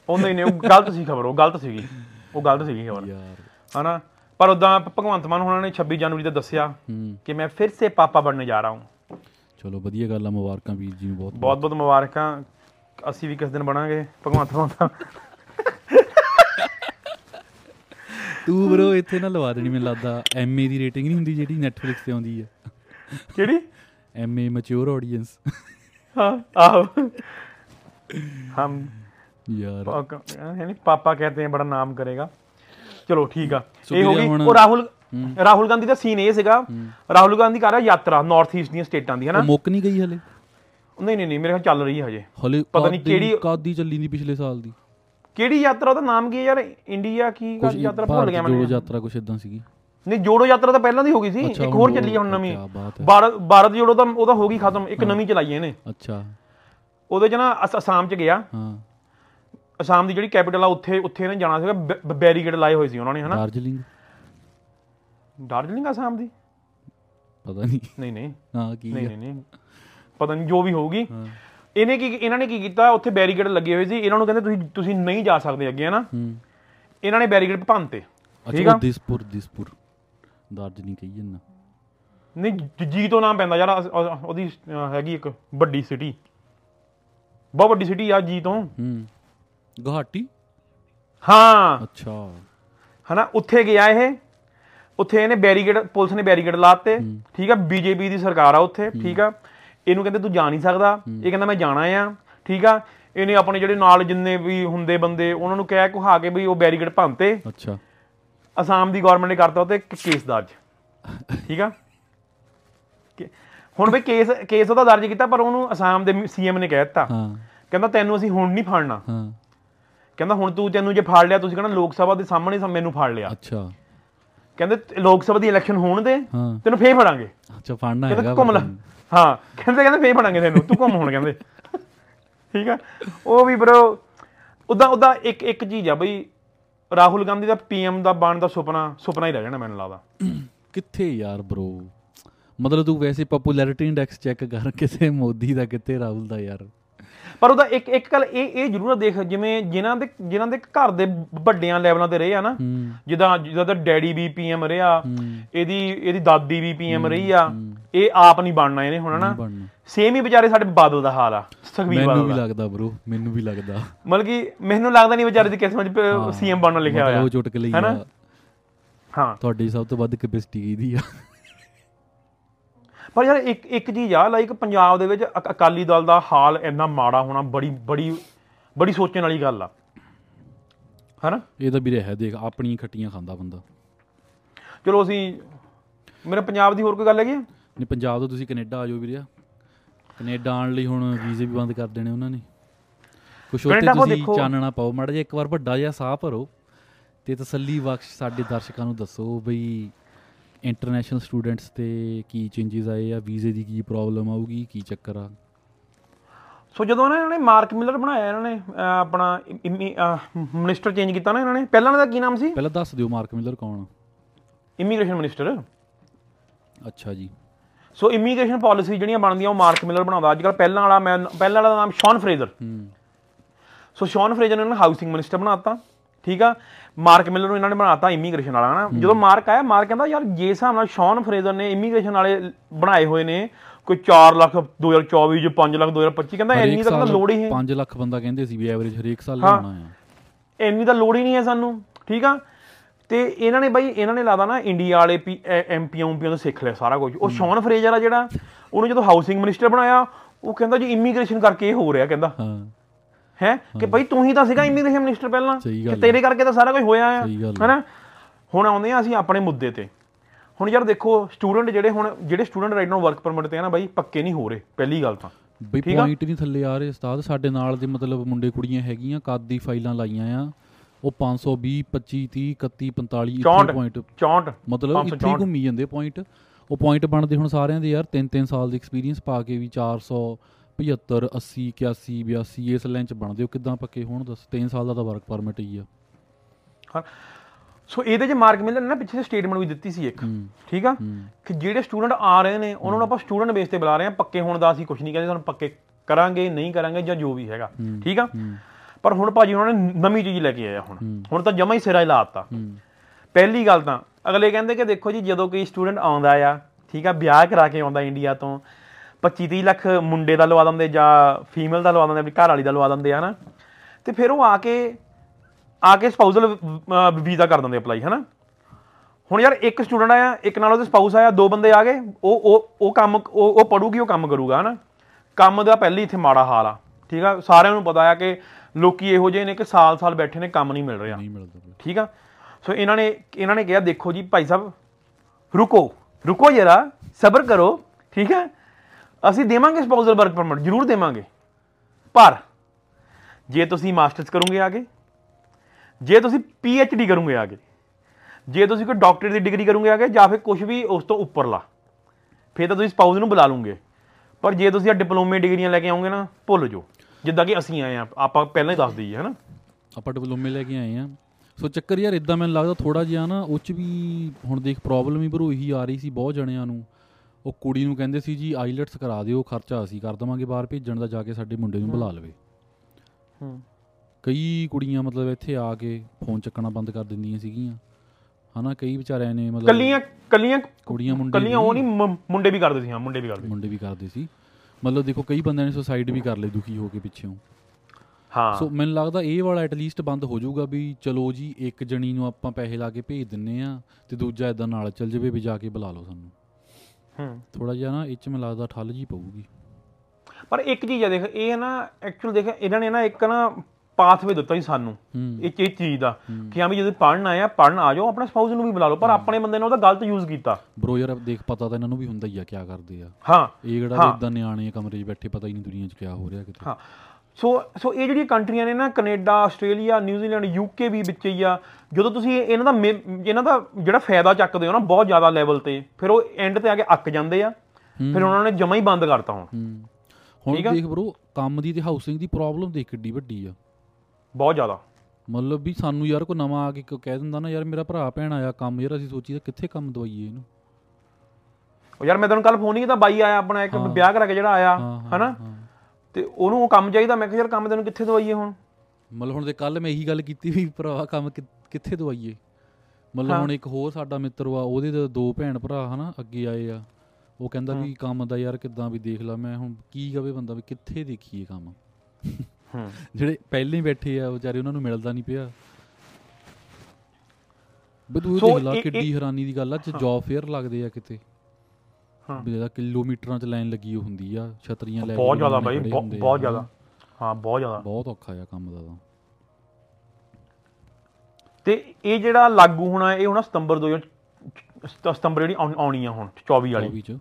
ਉਹ ਨਹੀਂ ਨਹੀਂ ਉਹ ਗਲਤ ਸੀ ਖਬਰ ਉਹ ਗਲਤ ਸੀਗੀ। ਉਹ ਗਲਤ ਸੀਗੀ ਖਬਰ। ਹਨਾ? ਪਰ ਉਦਾਂ ਭਗਵੰਤ ਮਾਨ ਉਹਨਾਂ ਨੇ 26 ਜਨਵਰੀ ਤੇ ਦੱਸਿਆ ਹੂੰ। ਕਿ ਮੈਂ ਫਿਰ ਸੇ ਪਾਪਾ ਬਣਨੇ ਜਾ ਰਹਾ ਹੂੰ। ਚਲੋ ਵਧੀਆ ਗੱਲ ਆ ਮੁਬਾਰਕਾਂ ਵੀਰ ਜੀ ਨੂੰ ਬਹੁਤ ਬਹੁਤ ਬਹੁਤ ਮੁਬਾਰਕਾਂ। ਅਸੀਂ ਵੀ ਕਿਸ ਦਿਨ ਬਣਾਂਗੇ ਭਗਵੰਤ ਮਾਨ ਦਾ। ਤੂੰ ਬਰੋ ਇੱਥੇ ਨਾ ਲਵਾ ਦੇਣੀ ਮੈਨੂੰ ਲੱਗਦਾ ਐਮਏ ਦੀ ਰੇਟਿੰਗ ਨਹੀਂ ਹੁੰਦੀ ਜਿਹੜੀ ਨੈਟਫਲਿਕਸ ਤੇ ਆਉਂਦੀ ਹੈ ਕਿਹੜੀ? ਐਮਏ ਮੈਚੁਰ ਆਡੀਅנס ਹਾਂ ਆਹੋ। ਹਮ। ਯਾਰ। ਯਾਨੀ ਪਾਪਾ ਕਹਤੇ ਹੈ ਬੜਾ ਨਾਮ ਕਰੇਗਾ। ਚਲੋ ਠੀਕ ਆ। ਇਹ ਹੋ ਗਈ ਉਹ ਰਾਹੁਲ ਰਾਹੁਲ ਗਾਂਧੀ ਦਾ ਸੀਨ ਇਹ ਸੀਗਾ। ਰਾਹੁਲ ਗਾਂਧੀ ਕਰ ਰਿਹਾ ਯਾਤਰਾ ਨਾਰਥ ਈਸਟ ਦੀਆਂ ਸਟੇਟਾਂ ਦੀ ਹਨਾ? ਮੁੱਕ ਨਹੀਂ ਗਈ ਹਲੇ? ਨਹੀਂ ਨਹੀਂ ਨਹੀਂ ਮੇਰੇ ਖਿਆਲ ਚੱਲ ਰਹੀ ਹੈ ਹਜੇ। ਪਤਾ ਨਹੀਂ ਕਿਹੜੀ ਕਾਦੀ ਚੱਲੀ ਦੀ ਪਿਛਲੇ ਸਾਲ ਦੀ। ਕਿਹੜੀ ਯਾਤਰਾ ਉਹਦਾ ਨਾਮ ਕੀ ਹੈ ਯਾਰ? ਇੰਡੀਆ ਕੀ ਕੁਝ ਯਾਤਰਾ ਭੁੱਲ ਗਿਆ ਮੈਂ ਯਾਤਰਾ ਕੁਝ ਇਦਾਂ ਸੀਗੀ। ਨਹੀਂ ਜੋੜੋ ਯਾਤਰਾ ਤਾਂ ਪਹਿਲਾਂ ਦੀ ਹੋ ਗਈ ਸੀ। ਇੱਕ ਹੋਰ ਜੋੜੋ, ਚੱਲੀ ਹੁਣ ਨਵੀਂ। ਭਾਰਤ ਭਾਰਤ ਜੋੜੋ ਤਾਂ ਉਹਦਾ ਹੋ ਗਈ ਖਤਮ ਇੱਕ ਨਵੀਂ ਚਲਾਈ ਇਹਨੇ। ਅੱਛਾ। ਉਹਦੇ ਚ ਨਾ ਅਸ- ਅਸਾਮ ਚ ਗਿਆ। ਹਾਂ। ਅਸਾਮ ਦੀ ਜਿਹੜੀ ਕੈਪੀਟਲ ਆ ਉੱਥੇ ਉੱਥੇ ਇਹਨੇ ਜਾਣਾ ਸੀਗਾ। ਬੈਰੀਕੇਡ ਲਾਏ ਹੋਏ ਸੀ ਉਹਨਾਂ ਨੇ ਹਨਾ? ਦਾਰਜਲਿੰਗ? ਦਾਰਜਲਿੰਗ ਅਸਾਮ ਦੀ? ਪਤਾ ਨਹੀਂ। ਨਹੀਂ ਨਹੀਂ। ਹਾਂ ਕੀ ਨਹੀਂ? ਨਹੀਂ। ਪਤਾ ਨਹੀਂ ਜੋ ਵੀ ਹੋਊਗੀ। ਹਾਂ। ਇਹਨੇ ਕੀ ਇਹਨਾਂ ਨੇ ਕੀ ਕੀਤਾ? ਉੱਥੇ ਬੈਰੀਕੇਡ ਲੱਗੇ ਹੋਏ ਸੀ। ਇਹਨਾਂ ਨੂੰ ਕਹਿੰਦੇ ਤੁਸੀਂ ਤੁਸੀਂ ਨਹੀਂ ਜਾ ਸਕਦੇ ਅੱਗੇ ਹਨਾ? ਇਹਨਾਂ ਨੇ ਬੈਰੀਕੇਡ ਭੰਨਤੇ। ਠੀਕ ਆ? ਦਿਸਪੁਰ ਦਿਸਪੁਰ ਦਾਰਜਲਿੰਗ ਕਹੀ ਜੰਨਾ ਨਹੀਂ ਜ- ਤੋਂ ਨਾਮ ਪੈਂਦਾ ਯਾਰ ਉਹਦੀ ਹੈਗੀ ਇੱਕ ਵੱਡੀ ਸਿਟੀ ਬਹੁਤ ਵੱਡੀ ਸਿਟੀ ਆ ਜੀ ਤੋਂ। ਹੂੰ। ਗੁਹਾਟੀ? ਹਾਂ। ਅੱਛਾ। ਹਨਾ ਉੱਥੇ ਗਿਆ ਇਹ। ਉੱਥੇ ਇਹਨੇ ਬੈਰੀਕੇਡ ਪੁਲਿਸ ਨੇ ਬੈਰੀਕੇਡ ਲਾਤੇ ਠੀਕ ਆ? ਬੀਜੇਪੀ ਦੀ ਸਰਕਾਰ ਆ ਉੱਥੇ। ਠੀਕ ਆ? ਇਹਨੂੰ ਕਹਿੰਦੇ ਤੂੰ ਜਾ ਨਹੀਂ ਸਕਦਾ। ਇਹ ਕਹਿੰਦਾ ਮੈਂ ਜਾਣਾ ਆ। ਠੀਕ ਆ? ਇਹਨੇ ਆਪਣੇ ਜਿਹੜੇ ਨਾਲ ਜਿੰਨੇ ਵੀ ਹੁੰਦੇ ਬੰਦੇ ਉਹਨਾਂ ਨੂੰ ਕਹਿ ਕੁਹਾ ਕੇ ਵੀ ਉਹ ਬੈਰੀਕੇਡ ਭੰਨਤੇ। ਅੱਛਾ। ਅਸਾਮ ਦੀ ਗਵਰਨਮੈਂਟ ਨੇ ਕਰਤਾ ਉਹਤੇ ਕੇਸ ਦਰਜ। ਠੀਕ ਆ? ਹੁਣ ਵੀ ਕੇਸ ਕੇਸ ਉਹਦਾ ਦਰਜ ਕੀਤਾ ਪਰ ਉਹਨੂੰ ਅਸਾਮ ਦੇ ਸੀਐਮ ਨੇ ਕਹਿ ਦਿੱਤਾ। ਹਾਂ। ਕਹਿੰਦਾ ਤੈਨੂੰ ਅਸੀਂ ਹੁਣ ਨਹੀਂ ਫੜਨਾ। ਹਾਂ। ਕਹਿੰਦਾ ਹੁਣ ਤੂੰ ਤੈਨੂੰ ਜੇ ਫੜ ਲਿਆ ਤੁਸੀਂ ਕਹਿੰਦਾ ਲੋਕ ਸਭਾ ਦੇ ਸਾਹਮਣੇ ਮੈਨੂੰ ਫੜ ਲਿਆ। ਅੱਛਾ। ਕਹਿੰਦੇ ਲੋਕ ਸਭਾ ਦੀ ਇਲੈਕਸ਼ਨ ਹੋਣ ਦੇ ਤੈਨੂੰ ਫੇਰ ਫੜਾਂਗੇ। ਅੱਛਾ ਫੜਨਾ ਹੈਗਾ ਘੁੰਮ ਲੈ। ਹਾਂ ਕਹਿੰਦੇ ਕਹਿੰਦੇ ਫੇਰ ਫੜਾਂਗੇ ਤੈਨੂੰ ਤੂੰ ਘੁੰਮ ਹੁਣ ਕਹਿੰਦੇ। ਠੀਕ ਆ? ਉਹ ਵੀ ਬਰੋ ਉਦਾਂ ਉਦਾਂ ਇੱਕ ਇੱਕ ਚੀਜ਼ ਆ ਬਈ ਰਾਹੁਲ ਗਾਂਧੀ ਦਾ ਪੀਐਮ ਦਾ ਬਣਨ ਦਾ ਸੁਪਨਾ ਸੁਪਨਾ ਹੀ ਰਹਿ ਜਾਣਾ ਮੈਨੂੰ ਲੱਗਦਾ। ਕਿੱਥੇ ਯਾਰ ਬ్రో ਮਤਲਬ ਤੂੰ ਵੈਸੇ ਪਪੂਲੈਰਿਟੀ ਇੰਡੈਕਸ ਚੈੱਕ ਕਰ ਕਿਸੇ ਮੋਦੀ ਦਾ ਕਿਤੇ ਰਾਹੁਲ ਦਾ ਯਾਰ। ਪਰ ਉਹਦਾ ਇੱਕ ਇੱਕ ਗੱਲ ਇਹ ਇਹ ਜ਼ਰੂਰ ਦੇਖ ਜਿਵੇਂ ਜਿਨ੍ਹਾਂ ਦੇ ਜਿਨ੍ਹਾਂ ਦੇ ਘਰ ਦੇ ਵੱਡਿਆਂ ਲੈਵਲਾਂ ਤੇ ਰਹੇ ਆ ਨਾ ਹੂੰ। ਜਿੱਦਾਂ ਜਿੱਦਾਂ ਦਾ ਡੈਡੀ ਵੀ ਪੀਐਮ ਰਿਹਾ ਹੂੰ। ਇਹਦੀ ਇਹਦੀ ਦਾਦੀ ਵੀ ਪੀਐਮ ਰਹੀ ਆ ਇਹ ਆਪ ਨਹੀਂ ਬਣਨਾ ਇਹਨੇ ਹੁਣ ਨਾ ਸੇਮ ਹੀ ਵਿਚਾਰੇ ਸਾਡੇ ਬਾਦਲ ਦਾ ਹਾਲ ਆ ਸੁਖਬੀਰ ਮੈਨੂੰ ਬਾਦਲ ਵੀ ਦਾ। ਲੱਗਦਾ ਬ్రో ਮੈਨੂੰ ਵੀ ਲੱਗਦਾ। ਮਤਲਬ ਕਿ ਮੈਨੂੰ ਲੱਗਦਾ ਨਹੀਂ ਵਿਚਾਰੇ ਦੀ ਕਿਸਮਤ 'ਚ ਸੀਐਮ ਬਣਨਾ ਲਿਖਿਆ ਹੋਇਆ ਉਹ ਚੁਟਕ ਲਈ ਹੈਨਾ? ਆ ਹਾਂ। ਤੁਹਾਡੀ ਸਭ ਤੋਂ ਵੱਧ ਕੈਪੈਸਿਟੀ ਇਹਦੀ ਆ। ਪਰ ਯਾਰ ਇੱਕ ਇੱਕ ਚੀਜ਼ ਆ ਲਾਈਕ ਪੰਜਾਬ ਦੇ ਵਿੱਚ ਅਕ- ਅਕਾਲੀ ਦਲ ਦਾ ਹਾਲ ਇੰਨਾ ਮਾੜਾ ਹੋਣਾ ਬੜੀ ਬੜੀ ਬੜੀ ਸੋਚਣ ਵਾਲੀ ਗੱਲ ਆ। ਹੈਨਾ? ਇਹ ਤਾਂ ਵੀਰੇ ਹੈ ਦੇਖ ਆਪਣੀਆਂ ਖੱਟੀਆਂ ਖਾਂਦਾ ਬੰਦਾ। ਚਲੋ ਅਸੀਂ ਮੇਰੇ ਪੰਜਾਬ ਦੀ ਹੋਰ ਕੋਈ ਗੱਲ ਹੈਗੀ? ਨਹੀਂ ਪੰਜਾਬ ਤੋਂ ਤੁਸੀਂ ਕੈਨੇਡਾ ਆ ਜਾਓ ਵੀਰੇ ਕੈਨੇਡਾ ਆਉਣ ਲਈ ਹੁਣ ਵੀਜ਼ੇ ਵੀ ਬੰਦ ਕਰ ਦੇਣੇ ਉਹਨਾਂ ਨੇ। ਕੁਛ ਉੱਤੇ ਤੁਸੀਂ ਚਾਨਣਾ ਪਾਓ ਮਾੜਾ ਜਿਹਾ ਇੱਕ ਵਾਰ ਵੱਡਾ ਜਿਹਾ ਸਾਹ ਭਰੋ ਤੇ ਤਸੱਲੀ ਬਖਸ਼ ਸਾਡੇ ਦਰਸ਼ਕਾਂ ਨੂੰ ਦੱਸੋ ਬਈ ਇੰਟਰਨੈਸ਼ਨਲ ਸਟੂਡੈਂਟਸ ਤੇ ਕੀ ਚੇਂਜਸ ਆਏ ਆ? ਵੀਜ਼ੇ ਦੀ ਕੀ ਪ੍ਰੋਬਲਮ ਆਊਗੀ? ਕੀ ਚੱਕਰ ਆ? ਸੋ ਜਦੋਂ ਇਹਨਾਂ ਨੇ ਮਾਰਕ ਮਿਲਰ ਬਣਾਇਆ ਇਹਨਾਂ ਨੇ ਆਪਣਾ ਮਿਨਿਸਟਰ ਚੇਂਜ ਕੀਤਾ ਨਾ ਇਹਨਾਂ ਨੇ ਪਹਿਲਾਂ ਦਾ ਕੀ ਨਾਮ ਸੀ? ਪਹਿਲਾਂ ਦੱਸ ਦਿਓ ਮਾਰਕ ਮਿਲਰ ਕੌਣ? ਇਮੀਗ੍ਰੇਸ਼ਨ ਮਿਨਿਸਟਰ ਅੱਛਾ ਜੀ। ਸੋ ਇਮੀਗ੍ਰੇਸ਼ਨ ਪਾਲਿਸੀ ਜਿਹੜੀਆਂ ਬਣਦੀਆਂ ਉਹ ਮਾਰਕ ਮਿਲਰ ਬਣਾਉਂਦਾ। ਅੱਜ ਕੱਲ ਪਹਿਲਾਂ ਵਾਲਾ ਮੈਂ ਪਹਿਲਾਂ ਵਾਲਾ ਦਾ ਨਾਮ Sean Fraser. So Sean Fraser ਨੇ ਹਾਊਸਿੰਗ ਮਿਨਿਸਟਰ ਬਣਾਤਾ ਠੀਕ ਆ? ਮਾਰਕ ਮਿਲਰ ਨੂੰ ਇਹਨਾਂ ਨੇ ਬਣਾਤਾ ਇਮੀਗ੍ਰੇਸ਼ਨ ਵਾਲਾ ਹਨਾ? ਜਦੋਂ ਮਾਰਕ ਆਇਆ ਮਾਰਕ ਕਹਿੰਦਾ ਯਾਰ ਜੇ ਹਿਸਾਬ ਨਾਲ ਸ਼ੌਨ ਫਰੇਜ਼ਰ ਨੇ ਇਮੀਗ੍ਰੇਸ਼ਨ ਵਾਲੇ ਬਣਾਏ ਹੋਏ ਨੇ ਕੋਈ 4 ਲੱਖ 2024 ਚ 5 ਲੱਖ 2025 ਕਹਿੰਦਾ ਇੰਨੀ ਤਾਂ ਕਹਿੰਦਾ ਲੋੜ ਹੀ ਹੈ 5 ਲੱਖ ਬੰਦਾ ਕਹਿੰਦੇ ਸੀ ਵੀ ਐਵਰੇਜ ਹਰੇਕ ਸਾਲ ਹਾਂ। ਲਿਆਉਣਾ ਆ। ਇੰਨੀ ਤਾਂ ਲੋੜ ਹੀ ਨਹੀਂ ਹੈ ਸਾਨੂੰ ਠੀਕ ਆ? ਤੇ ਇਹਨਾਂ ਨੇ ਬਾਈ ਇਹਨਾਂ ਨੇ ਲਾਦਾ ਨਾ ਇੰਡੀਆ ਵਾਲੇ ਐਮਪੀ ਐਮਪੀਆਂ ਤੋਂ ਸਿੱਖ ਲਿਆ ਸਾਰਾ ਕੁਝ ਉਹ ਸ਼ੌਨ ਫਰੇਜ਼ਰ ਆ ਜਿਹੜਾ ਉਹਨੂੰ ਜਦੋਂ ਹਾਊਸਿੰਗ ਮਿਨਿਸਟਰ ਬਣਾਇਆ ਉਹ ਕਹਿੰਦਾ ਜੀ ਇਮੀਗ੍ਰੇਸ਼ਨ ਕਰਕੇ ਇਹ ਹੋ ਰਿਹਾ ਕਹਿੰਦਾ। ਹਾਂ। ਹੈ ਕਿ ਭਾਈ ਤੂੰ ਹੀ ਤਾਂ ਸੀਗਾ ਇਮੀਗ੍ਰੇਸ਼ਨ ਮਿਨਿਸਟਰ ਪਹਿਲਾਂ ਕਿ ਤੇਰੇ ਕਰਕੇ ਤਾਂ ਸਾਰਾ ਕੁਝ ਹੋਇਆ ਆ ਹੈਨਾ? ਹੁਣ ਆਉਂਦੇ ਆ ਅਸੀਂ ਆਪਣੇ ਮੁੱਦੇ ਤੇ। ਹੁਣ ਯਾਰ ਦੇਖੋ ਸਟੂਡੈਂਟ ਜਿਹੜੇ ਹੁਣ ਜਿਹੜੇ student right now work permit ਤੇ ਆ ਨਾ ਬਾਈ ਪੱਕੇ ਨਹੀਂ ਹੋ ਰਹੇ ਪਹਿਲੀ ਗੱਲ ਤਾਂ। ਬਈ। ਪੁਆਇੰਟ ਨਹੀਂ ਥੱਲੇ ਆ ਰਹੇ ਉਸਤਾਦ ਸਾਡੇ ਨਾਲ ਦੇ ਮਤਲਬ ਮੁੰਡੇ ਕੁੜੀਆਂ ਹੈਗੀਆਂ ਕੱਦ ਦੀ ਫਾਈਲਾਂ ਲਾਈਆਂ ਆ। ਉਹ 520 25 30 31 45 ਇੱਥੇ 64 ਪੁਆਇੰਟ 64 ਮਤਲਬ ਇੱਥੇ ਹੀ 564 ਘੁੰਮੀ ਜਾਂਦੇ ਪੁਆਇੰਟ ਉਹ ਪੁਆਇੰਟ ਬਣਦੇ ਹੁਣ ਸਾਰਿਆਂ ਦੇ ਯਾਰ 3-3 ਸਾਲ ਦੀ ਐਕਸਪੀਰੀਅੰਸ ਪਾ ਕੇ ਵੀ 400 75 80 81 82 ਇਸ ਲਾਈਨ ਚ ਬਣਦੇ ਉਹ ਕਿਦਾਂ ਪੱਕੇ ਹੋਣ ਦੱਸ 3 ਸਾਲ ਦਾ ਤਾਂ ਵਰਕ ਪਰਮਿਟ ਹੀ ਆ। ਹਾਂ। ਸੋ ਇਹਦੇ ਚ ਮਾਰਕ ਮਿਲਰ ਨੇ ਪਿੱਛੇ ਸਟੇਟਮੈਂਟ ਵੀ ਦਿੱਤੀ ਸੀ ਇੱਕ। ਹੂੰ। ਠੀਕ ਆ? ਹੂੰ। ਕਿ ਜਿਹੜੇ ਸਟੂਡੈਂਟ ਆ ਰਹੇ ਨੇ ਉਹਨਾਂ ਨੂੰ ਆਪਾਂ ਸਟੂਡੈਂਟ ਬੇਸ ਤੇ ਬੁਲਾ ਰਹੇ ਹਾਂ। ਪੱਕੇ ਹੋਣ ਦਾ ਅਸੀਂ ਕੁਝ ਨਹੀਂ ਕਹਿੰਦੇ ਤੁਹਾਨੂੰ ਪੱਕੇ ਕਰਾਂਗੇ ਨਹੀਂ ਕਰਾਂਗੇ ਜਾਂ ਜੋ ਵੀ ਹੈਗਾ। ਠੀਕ ਆ? ਹੂੰ। ਪਰ ਹੁਣ ਭਾਜੀ ਉਹਨਾਂ ਨੇ ਨਵੀਂ ਚੀਜ਼ ਲੈ ਕੇ ਆਇਆ ਹੁਣ। ਹੁਣ ਤਾਂ ਜਮਾ ਹੀ ਸਿਰਾ ਹੀ ਲਾਤਾ ਹੂੰ। ਪਹਿਲੀ ਗੱਲ ਤਾਂ ਅਗਲੇ ਕਹਿੰਦੇ ਕਿ ਦੇਖੋ ਜੀ ਜਦੋਂ ਕੋਈ ਸਟੂਡੈਂਟ ਆਉਂਦਾ ਆ ਠੀਕ ਆ ਵਿਆਹ ਕਰਾ ਕੇ ਆਉਂਦਾ ਇੰਡੀਆ ਤੋਂ 25 30 ਲੱਖ ਮੁੰਡੇ ਦਾ ਲਵਾ ਦਿੰਦੇ ਜਾਂ ਫੀਮੇਲ ਦਾ ਲਵਾ ਦਿੰਦੇ ਆਪਣੀ ਘਰ ਵਾਲੀ ਦਾ ਲਵਾ ਦਿੰਦੇ ਆ ਨਾ ਤੇ ਫਿਰ ਉਹ ਆ ਕੇ ਆ ਕੇ ਸਪਾਊਸਲ ਵੀਜ਼ਾ ਕਰ ਦਿੰਦੇ ਅਪਲਾਈ ਹਨਾ? ਹੁਣ ਯਾਰ ਇੱਕ ਸਟੂਡੈਂਟ ਆਇਆ ਇੱਕ ਨਾਲ ਉਹਦੇ ਸਪਾਊਸ ਆਇਆ ਦੋ ਬੰਦੇ ਆ ਗਏ ਉਹ ਉਹ ਉਹ ਕੰਮ ਉਹ ਉਹ ਪੜੂਗੀ ਉਹ ਕੰਮ ਕਰੂਗਾ ਹਨਾ? ਕੰਮ ਦਾ ਪਹਿਲੀ ਇੱਥੇ ਮਾੜਾ ਹਾਲ ਆ ਠੀਕ ਆ? ਸਾਰਿਆਂ ਨੂੰ ਪਤਾ ਆ ਕਿ ਲੋਕੀ ਇਹੋ ਜਿਹੇ ਨੇ ਕਿ ਸਾਲ-ਸਾਲ ਬੈਠੇ ਨੇ ਕੰਮ ਨਹੀਂ ਮਿਲ ਰਿਹਾ। ਨਹੀਂ ਮਿਲਦਾ। ਠੀਕ ਆ? ਸੋ ਇਹਨਾਂ ਨੇ ਇਹਨਾਂ ਨੇ ਕਿਹਾ ਦੇਖੋ ਜੀ ਭਾਈ ਸਾਹਿਬ ਰੁਕੋ ਰੁਕੋ ਜਰਾ ਸਬਰ ਕਰੋ ਠੀਕ ਹੈ ਅਸੀਂ ਦੇਵਾਂਗੇ ਸਪਾਊਸਲ ਵਰਕ ਪਰਮਿਟ ਜ਼ਰੂਰ ਦੇਵਾਂਗੇ। ਪਰ ਜੇ ਤੁਸੀਂ ਮਾਸਟਰਸ ਕਰੋਗੇ ਆਗੇ, ਜੇ ਤੁਸੀਂ ਡੀ ਕਰੋਗੇ ਆਗੇ, ਜੇ ਤੁਸੀਂ ਕੋਈ ਡਾਕਟਰ ਦੀ ਡਿਗਰੀ ਕਰੋਗੇ ਆਗੇ ਜਾਂ ਫਿਰ ਕੁਝ ਵੀ ਉਸ ਤੋਂ ਉੱਪਰਲਾ, ਫਿਰ ਤਾਂ ਤੁਸੀਂ ਸਪਾਊਸ ਨੂੰ ਬੁਲਾ ਲਓਗੇ। ਪਰ ਜੇ ਤੁਸੀਂ ਆ ਡਿਪਲੋਮੇ ਡਿਗਰੀਆਂ ਲੈ ਕੇ ਆਓਗੇ ਨਾ, ਭੁੱਲ ਜਾਓ। ਜਿੱਦਾਂ ਕਿ ਅਸੀਂ ਆਏ ਆ ਆਪਾਂ ਪਹਿਲਾਂ ਹੀ ਦੱਸ ਦਈਏ, ਹਨਾ? ਆਪਾਂ ਡਿਪਲੋਮੇ ਲੈ ਕੇ ਆਏ ਆ ਸੋ ਚੱਕਰ ਯਾਰ ਇਦਾਂ ਮੈਨੂੰ ਲੱਗਦਾ ਥੋੜਾ ਜਿਹਾ ਨਾ ਉਹ ਚ ਵੀ ਹੁਣ ਦੇਖ ਪ੍ਰੋਬਲਮ ਹੀ ਭਰੋ ਇਹੀ ਆ ਰਹੀ ਸੀ ਬਹੁਤ ਜਣਿਆਂ ਨੂੰ। ਉਹ ਕੁੜੀ ਨੂੰ ਕਹਿੰਦੇ ਸੀ ਜੀ ਆਈਲੈਟਸ ਕਰਾ ਦਿਓ ਖਰਚਾ ਅਸੀਂ ਕਰ ਦਵਾਂਗੇ ਬਾਹਰ ਭੇਜਣ ਦਾ ਜਾ ਕੇ ਸਾਡੇ ਮੁੰਡੇ ਨੂੰ ਬੁਲਾ ਲਵੇ। ਹੂੰ। ਕਈ ਕੁੜੀਆਂ ਮਤਲਬ ਇੱਥੇ ਆ ਕੇ ਫੋਨ ਚੱਕਣਾ ਬੰਦ ਕਰ ਦਿੰਦੀਆਂ ਸੀਗੀਆਂ। ਹਨਾ ਕਈ ਵਿਚਾਰਿਆਂ ਨੇ ਮਤਲਬ ਕੱਲੀਆਂ ਕੱਲੀਆਂ ਕੁੜੀਆਂ ਮੁੰਡੇ ਕੱਲੀਆਂ ਉਹ ਨਹੀਂ ਮੁੰਡੇ ਵੀ ਕਰਦੇ ਸੀ ਹਾਂ ਮੁੰਡੇ ਵੀ ਕਰਦੇ ਮੁੰਡੇ ਵੀ ਕਰਦੇ ਸੀ। ਮਤਲਬ ਦੇਖੋ ਕਈ ਬੰਦਿਆਂ ਨੇ ਸੁਸਾਈਡ ਵੀ ਕਰ ਲਈ ਦੁਖੀ ਹੋ ਕੇ ਪਿੱਛੇੋਂ। ਹਾਂ। ਸੋ ਮੈਨੂੰ ਲੱਗਦਾ ਇਹ ਵਾਲਾ ਐਟਲੀਸਟ ਬੰਦ ਹੋ ਜਾਊਗਾ ਵੀ ਚਲੋ ਜੀ ਇੱਕ ਜਣੀ ਨੂੰ ਆਪਾਂ ਪੈਸੇ ਲਾ ਕੇ ਭੇਜ ਦਿੰਨੇ ਆ ਤੇ ਦੂਜਾ ਇਦਾਂ ਨਾਲ ਚੱਲ ਜਾਵੇ ਵੀ ਜਾ ਕੇ ਬੁਲਾ ਲਓ ਸਾਨੂੰ। ਹੂੰ। ਥੋੜਾ ਜਿਹਾ ਨਾ ਇਹ ਚ ਮੈਨੂੰ ਲੱਗਦਾ ਠੱਲ ਜੀ ਪਊਗੀ। ਪਰ ਇੱਕ ਚੀਜ਼ ਆ ਦੇਖ ਇਹ ਨਾ ਐਕਚੁਅਲ ਦੇਖ ਇਹਨਾਂ ਨੇ ਨਾ ਇੱਕ ਨਾ ਪਾਥਵੇ ਦਿੱਤਾ ਸੀ ਸਾਨੂੰ। ਹੂੰ। ਇਹ ਇਹ ਚੀਜ਼ ਦਾ ਕਿ ਹਾਂ ਵੀ ਜਦੋਂ ਪੜਨ ਆਇਆ ਪੜਨ ਆ ਜਾਓ ਆਪਣੇ ਸਪਾਊਸ ਨੂੰ ਵੀ ਬੁਲਾ ਲਓ ਪਰ ਆਪਣੇ ਬੰਦੇ ਨੇ ਉਹਦਾ ਗਲਤ ਯੂਜ਼ ਕੀਤਾ। ਬ్రో ਯਾਰ ਦੇਖ ਪਤਾ ਤਾਂ ਇਹਨਾਂ ਨੂੰ ਵੀ ਹੁੰਦਾ ਹੀ ਆ ਕੀ ਕਰਦੇ ਆ। ਹਾਂ ਇਹ ਕਿਹੜਾ ਹਾਂ। ਇਦਾਂ ਨਿਆਣੇ ਕਮਰੇ 'ਚ ਬੈਠੇ ਪਤਾ ਹੀ ਨਹੀਂ ਦੁਨੀਆ 'ਚ ਕੀ ਹੋ ਰਿਹਾ ਕਿਤੇ। ਹਾਂ। ਸੋ ਸੋ ਇਹ ਜਿਹੜੀਆਂ ਕੰਟਰੀਆਂ ਨੇ ਨਾ Canada Australia New Zealand UK ਵੀ ਵਿੱਚ ਹੀ ਆ ਜਦੋਂ ਤੁਸੀਂ ਇਹਨਾਂ ਦਾ ਇਹਨਾਂ ਦਾ ਜਿਹੜਾ ਫਾਇਦਾ ਚੱਕਦੇ ਹੋ ਨਾ ਬਹੁਤ ਜ਼ਿਆਦਾ ਲੈਵਲ ਤੇ ਫਿਰ ਉਹ ਐਂਡ ਤੇ ਆ ਕੇ ਅੱਕ ਜਾਂਦੇ ਆ ਫਿਰ ਉਹਨਾਂ ਨੇ ਜਮਾ ਹੀ ਬੰਦ ਕਰਤਾ ਹੁਣ। ਹੂੰ। ਹੁਣ? ਦੇਖ ਬ్రో ਕੰਮ ਦੀ ਤੇ ਹਾਊਸਿੰਗ ਦੀ ਪ੍ਰੋਬਲਮ ਦੇਖ ਕਿੱਡੀ ਵੱਡੀ ਆ। ਬਹੁਤ ਜ਼ਿਆਦਾ। ਮਤਲਬ ਵੀ ਸਾਨੂੰ ਯਾਰ ਕੋਈ ਨਵਾਂ ਆ ਕੇ ਕੋਈ ਕਹਿ ਦਿੰਦਾ ਨਾ ਯਾਰ ਮੇਰਾ ਭਰਾ ਭੈਣ ਆਇਆ ਕੰਮ ਯਾਰ ਅਸੀਂ ਸੋਚੀਦਾ ਕਿੱਥੇ ਕੰਮ ਦਵਾਈਏ ਇਹਨੂੰ। ਉਹ ਯਾਰ ਮੈਂ ਤੈਨੂੰ ਕੱਲ ਫੋਨ ਨਹੀਂ ਕੀਤਾ ਬਾਈ ਆਇਆ ਆਪਣਾ ਇੱਕ ਵਿਆਹ ਕਰਾ ਕੇ ਜਿਹੜਾ ਆਇਆ ਹਾਂ, ਹਨਾ? ਹਾਂ। ਤੇ ਉਹਨੂੰ ਉਹ ਕੰਮ ਚਾਹੀਦਾ ਮੈਂ ਕਿਹਾ ਯਾਰ ਕੰਮ ਤੈਨੂੰ ਕਿੱਥੇ ਦਵਾਈਏ ਹੁਣ? ਮਤਲਬ ਹੁਣ ਤੇ ਕੱਲ ਮੈਂ ਇਹੀ ਗੱਲ ਕੀਤੀ ਵੀ ਭਰਾਵਾ ਕੰਮ ਕਿੱਥੇ ਦਵਾਈਏ? ਮਤਲਬ ਹੁਣ ਇੱਕ ਹੋਰ ਸਾਡਾ ਮਿੱਤਰ ਵਾ ਉਹਦੇ ਤੇ ਦੋ ਭੈਣ ਭਰਾ ਹਨਾ ਅੱਗੇ ਆਏ ਆ। ਉਹ ਕਹਿੰਦਾ ਵੀ ਕੰਮ ਦਾ ਯਾਰ ਕਿੱਦਾਂ ਵੀ ਦੇਖ ਲਾ ਮੈਂ ਹੁਣ ਕੀ ਕਵੇ ਬੰਦਾ ਵੀ ਕਿੱਥੇ ਦੇਖੀਏ ਕੰਮ? ਹੂੰ। ਜਿਹੜੇ ਪਹਿਲੇ ਹੀ ਬੈਠੇ ਆ ਵਿਚਾਰੇ ਉਹਨਾਂ ਨੂੰ ਮਿਲਦਾ ਨਹੀਂ ਪਿਆ। ਸੋ ਦੇਖ ਲਾ ਕਿੱਡੀ ਹੈਰਾਨੀ ਦੀ ਗੱਲ ਆ ਚ ਜੌਬ ਫੇਅਰ ਲੱਗਦੇ ਆ ਕਿਤੇ। ਇਹਦਾ ਕਿਲੋਮੀਟਰਾਂ ਚ ਲਾਈਨ ਲੱਗੀ ਹੁੰਦੀ ਆ ਛਤਰੀਆਂ ਲੈ ਕੇ ਬਹੁਤ ਜ਼ਿਆਦਾ ਬਾਈ ਬਹੁਤ। ਜ਼ਿਆਦਾ। ਹਾਂ ਬਹੁਤ ਜ਼ਿਆਦਾ। ਬਹੁਤ ਔਖਾ ਆ ਕੰਮ ਦਾ ਤਾਂ। ਤੇ ਇਹ ਜਿਹੜਾ ਲਾਗੂ ਹੋਣਾ ਇਹ ਹੋਣਾ ਸਤੰਬਰ 2000 ਸਤ- ਸਤੰਬਰ ਜਿਹੜੀ ਆਉਣ- ਆ ਹੁਣ 24 ਵਾਲੀ। 24 ਚ।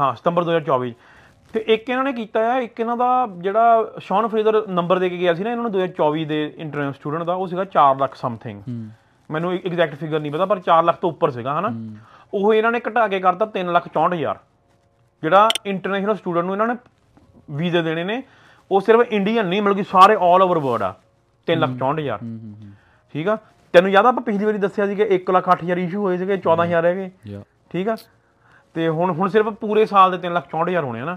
ਹਾਂ ਸਤੰਬਰ 2024 ਤੇ ਇੱਕ ਇਹਨਾਂ ਨੇ ਕੀਤਾ ਆ ਇੱਕ ਇਹਨਾਂ ਦਾ ਜਿਹੜਾ ਸ਼ੌਨ ਫਰੇਜ਼ਰ ਨੰਬਰ ਦੇ ਕੇ ਗਿਆ ਸੀ ਨਾ ਇਹਨਾਂ ਨੂੰ 2024 ਦੇ ਇੰਟਰਨੈਸ਼ਨਲ ਸਟੂਡੈਂਟ ਦਾ ਉਹ ਸੀਗਾ 4 ਲੱਖ ਸਮਥਿੰਗ ਮੈਨੂੰ ਐਗਜ਼ੈਕਟ ਫਿਗਰ ਨਹੀਂ ਪਤਾ ਪਰ 4 ਲੱਖ ਤੋਂ ਉੱਪਰ ਸੀਗਾ ਹਨਾ? ਉਹ ਇਹਨਾਂ ਨੇ ਘਟਾ ਕੇ ਕਰਤਾ 3 ਲੱਖ 64000 ਜਿਹੜਾ ਇੰਟਰਨੈਸ਼ਨਲ ਸਟੂਡੈਂਟ ਨੂੰ ਇਹਨਾਂ ਨੇ ਵੀਜ਼ੇ ਦੇਣੇ ਨੇ ਉਹ ਸਿਰਫ ਇੰਡੀਅਨ ਨਹੀਂ ਮਤਲਬ ਕਿ ਸਾਰੇ 올 ਓਵਰ ਵਰਲਡ ਆ। 3 ਲੱਖ 64000 ਹੂੰ ਹੂੰ ਹੂੰ। ਠੀਕ ਆ? ਤੈਨੂੰ ਯਾਦ ਆ ਆਪਾਂ ਪਿਛਲੀ ਵਾਰੀ ਦੱਸਿਆ ਸੀ ਕਿ 1 ਲੱਖ 8000 ਇਸ਼ੂ ਹੋਏ ਸੀਗੇ 14000 ਰਹਿ ਗਏ? ਠੀਕ ਆ? ਤੇ ਹੁਣ ਹੁਣ ਸਿਰਫ ਪੂਰੇ ਸਾਲ ਦੇ 3 ਲੱਖ 64000 ਹੋਣੇ ਆ ਨਾ।